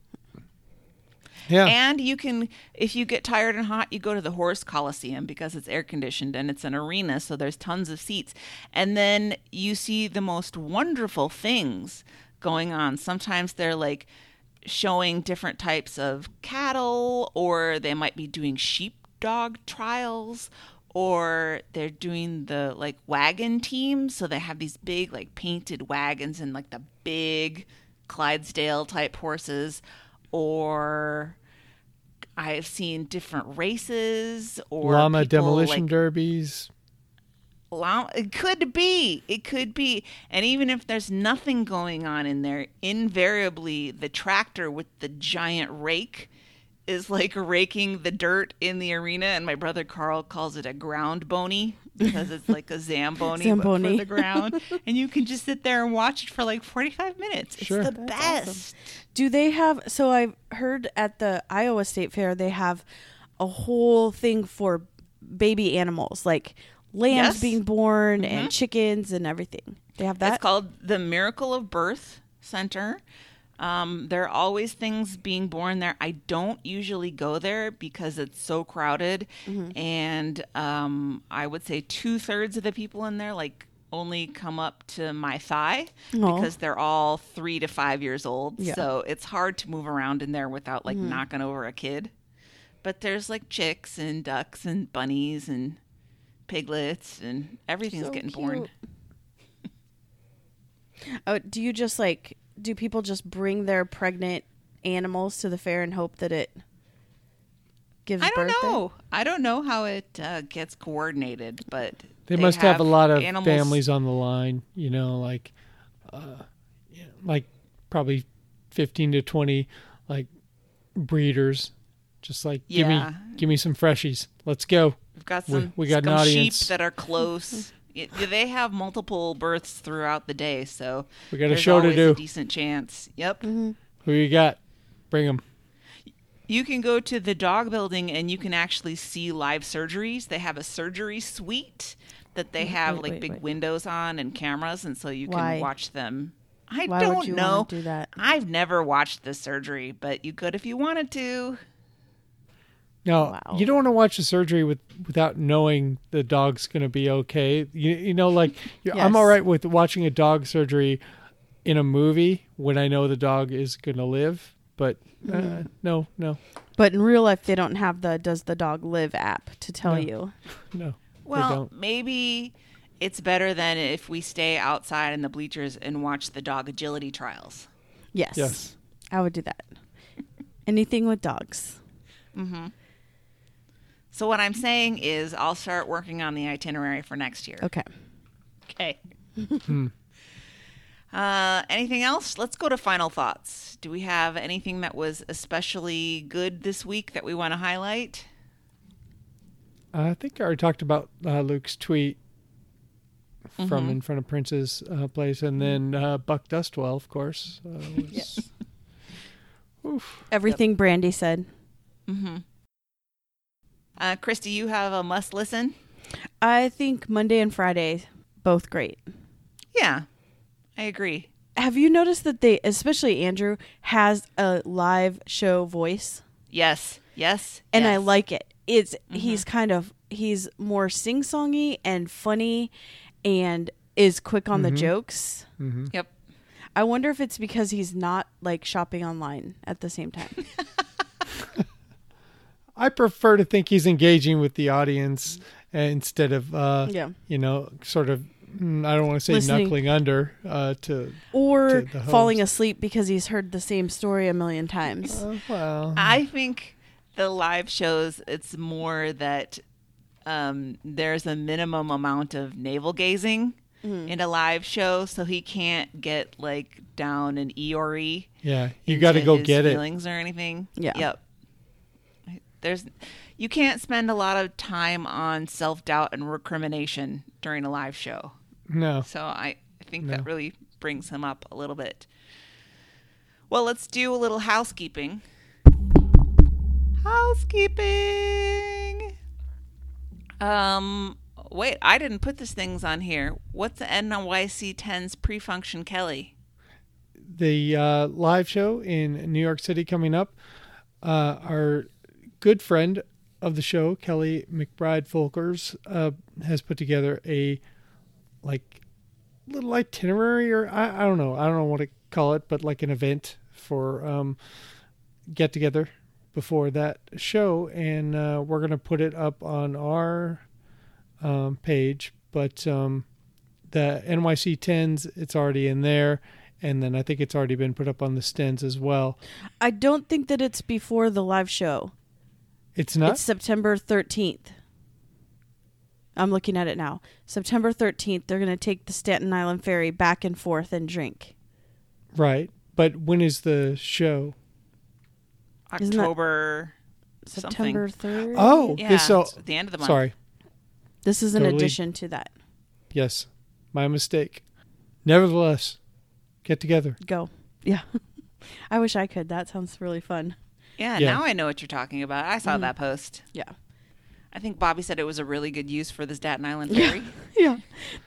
Yeah. And you can, if you get tired and hot, you go to the Horse Coliseum because it's air conditioned and it's an arena, so there's tons of seats. And then you see the most wonderful things going on. Sometimes they're like showing different types of cattle, or they might be doing sheepdog trials. Or they're doing the like wagon teams, so they have these big like painted wagons and like the big Clydesdale type horses, or I've seen different races or Llama demolition like, derbies. It could be. It could be. And even if there's nothing going on in there, invariably the tractor with the giant rake is like raking the dirt in the arena. And my brother Carl calls it a ground bony because it's like a zamboni, but for Zamboni. the ground. and you can just sit there and watch it for like 45 minutes. It's Sure. the That's best. Do they have? So I've heard at the Iowa State Fair they have a whole thing for baby animals, like lambs Yes. Mm-hmm. being born and chickens and everything. They have that. It's called the Miracle of Birth Center. Um, there are always things being born there. I don't usually go there because it's so crowded, and um, I would say two thirds of the people in there like only come up to my thigh Aw. because they're all three to five years old. Yeah. So it's hard to move around in there without like knocking over a kid. But there's like chicks and ducks and bunnies and piglets and everything's So getting born. Oh, do you just like? Do people just bring their pregnant animals to the fair and hope that it gives I don't birth? there? know. I don't know how it uh, gets coordinated, but They, must have, a lot of animals- families on the line, you know, like, uh, yeah, like probably fifteen to twenty, like breeders, just like give Yeah. me, give me some freshies. Let's go. We've got some, we got some sheep that are close. It- they have multiple births throughout the day, so We got a show to do. A decent chance. Yep. Mm-hmm. Who you got? Bring them. You can go to the dog building and you can actually see live surgeries. They have a surgery suite that they mm, have wait, like wait, big wait. windows on and cameras, and so you Why? can watch them. I Why don't would you know. wanna do that? I've never watched the surgery, but you could if you wanted to. No, Wow. you don't want to watch the surgery with without knowing the dog's going to be okay. You, you know, like you're, I'm all right with watching a dog surgery in a movie when I know the dog is going to live, but uh, Mm-hmm. no, no, But in real life, they don't have the "Does the dog live?" app to tell No. you. no. Well, don't. maybe it's better than if we stay outside in the bleachers and watch the dog agility trials. Yes. Yes. I would do that. Anything with dogs. So what I'm saying is I'll start working on the itinerary for next year. Okay. Okay. uh, anything else? Let's go to final thoughts. Do we have anything that was especially good this week that we want to highlight? I think I already talked about uh, Luke's tweet Mm-hmm. from in front of Prince's uh, place, and then uh, Buck Dustwell, of course. Uh, was, Yes. Oof. Everything Brandy said. Uh, Christy, you have a must listen. I think Monday and Friday both great. Yeah, I agree. Have you noticed that they, especially Andrew, has a live show voice, Yes, yes, and I yes. Mm-hmm. like it. It's he's kind of he's more sing songy and funny, and is quick on the jokes. Yep. I wonder if it's because he's not like shopping online at the same time. I prefer to think he's engaging with the audience uh, instead of, uh, Yeah. you know, sort of. mm, I don't want to say Listening. knuckling under uh, to. or To the falling asleep because he's heard the same story a million times. Uh, well, I think the live shows it's more that um, there's a minimum amount of navel gazing in a live show, so he can't get like down an Eeyore. yeah, you got to go get it. feelings or anything. Yeah. Yep. There's you can't spend a lot of time on self doubt and recrimination during a live show. No, So I, I think No. that really brings him up a little bit. Well, let's do a little housekeeping. Housekeeping. Um, wait, I didn't put these things on here. What's the NYC 10's pre-function Kelly? the uh, live show in New York City coming up. uh, our good friend of the show, Kelly McBride Folkers, uh, has put together a like little itinerary, or I, I don't know, I don't know what to call it, but like an event for um, get together before that show, and uh, we're gonna put it up on our um, page. But um, the NYC tens, it's already in there, and then I think it's already been put up on the stens as well. I don't think that it's before the live show. It's not It's September 13th. I'm looking at it now. September 13th, they're going to take the Staten Island ferry back and forth and drink. right, but when is the show? October. September 3rd? Oh, Yeah, so it's at the end of the month. sorry. This is an Totally. addition to that. Yes, my mistake. Nevertheless, get together. Go. Yeah. I wish I could. That sounds really fun. Yeah, Yeah. now I know what you're talking about. I saw Mhm. that post. Yeah. I think Bobby said it was a really good use for the Staten Island ferry. Yeah.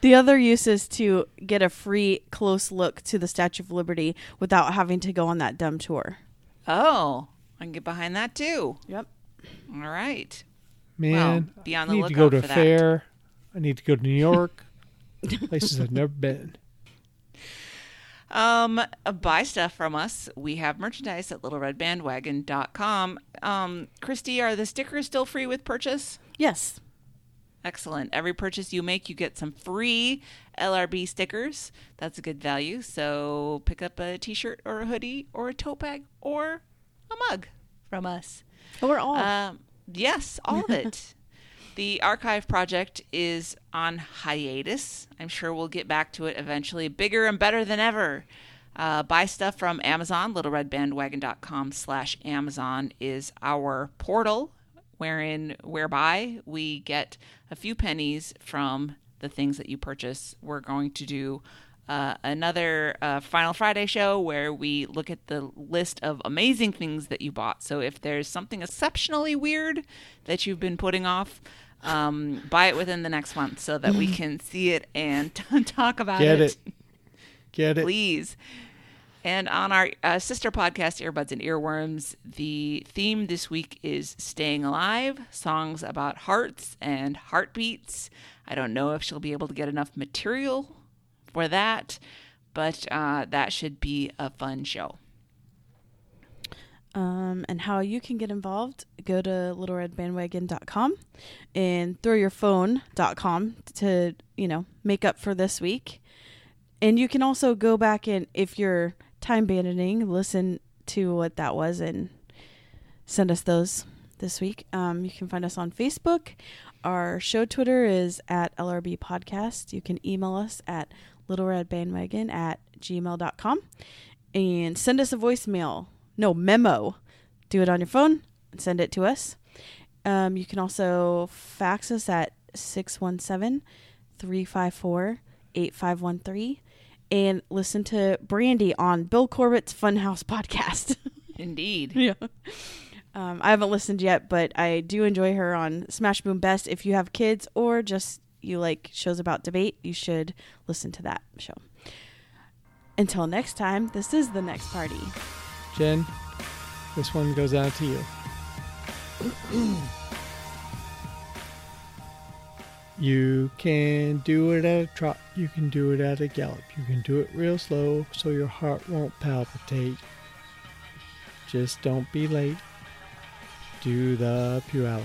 The other use is to get a free close look to the Statue of Liberty without having to go on that dumb tour. oh, I can get behind that too. Yep. All right. Man, Well, be on the I need to go to a fair. I need to go to New York. Places I've never been. Um, uh, buy stuff from us. We have merchandise at littleredbandwagon.com. Um, Christy, are the stickers still free with purchase? Yes. Excellent. Every purchase you make, you get some free LRB stickers. That's a good value. So pick up a t shirt or a hoodie or a tote bag or a mug from us. Or all. Um, yes, all of it. the archive project is on hiatus. I'm sure we'll get back to it eventually, bigger and better than ever. Uh, buy stuff from Amazon. LittleRedBandwagon.com slash Amazon is our portal, wherein whereby we get a few pennies from the things that you purchase. We're going to do uh, another uh, Final Friday show where we look at the list of amazing things that you bought. So if there's something exceptionally weird that you've been putting off, um, buy it within the next month so that we can see it and talk about it. Get it. it. Get it. Please. And on our uh, sister podcast, Earbuds and Earworms, the theme this week is Staying Alive, songs about hearts and heartbeats. I don't know if she'll be able to get enough material for that, but uh, that should be a fun show. um, and how you can get involved, go to littleredbandwagon.com and throwyourphone.com to, you know, make up for this week. And you can also go back and, if you're time banditing, listen to what that was and send us those this week. Um, you can find us on Facebook. Our show Twitter is at LRB Podcast. You can email us at littleredbandwagon at gmail.com and send us a voicemail. No, memo. Do it on your phone and send it to us. Um, you can also fax us at 617 354 8513 and listen to Brandy on Bill Corbett's Funhouse podcast. Indeed. yeah. Um, I haven't listened yet, but I do enjoy her on Smash Boom Best. If you have kids or just you like shows about debate, you should listen to that show. Until next time, this is the next party. Jen, this one goes out to you. you can do it at a trot. You can do it at a gallop. You can do it real slow so your heart won't palpitate. Just don't be late. Do the Puyallup.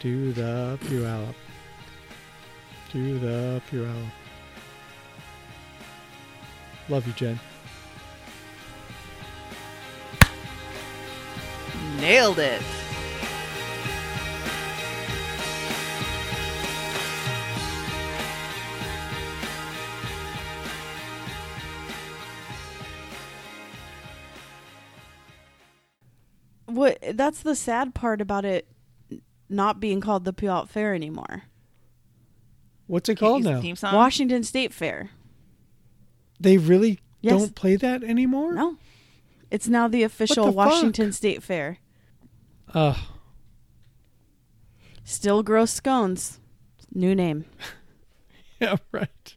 Do the Puyallup. Do the Puyallup. Love you, Jen. Nailed it. What that's the sad part about it not being called the Puyallup Fair anymore. What's it called now? Theme song? Washington State Fair. They really Yes. don't play that anymore? No. It's now the official the fuck? Washington State Fair. Ugh. Still gross scones. New name. yeah, right.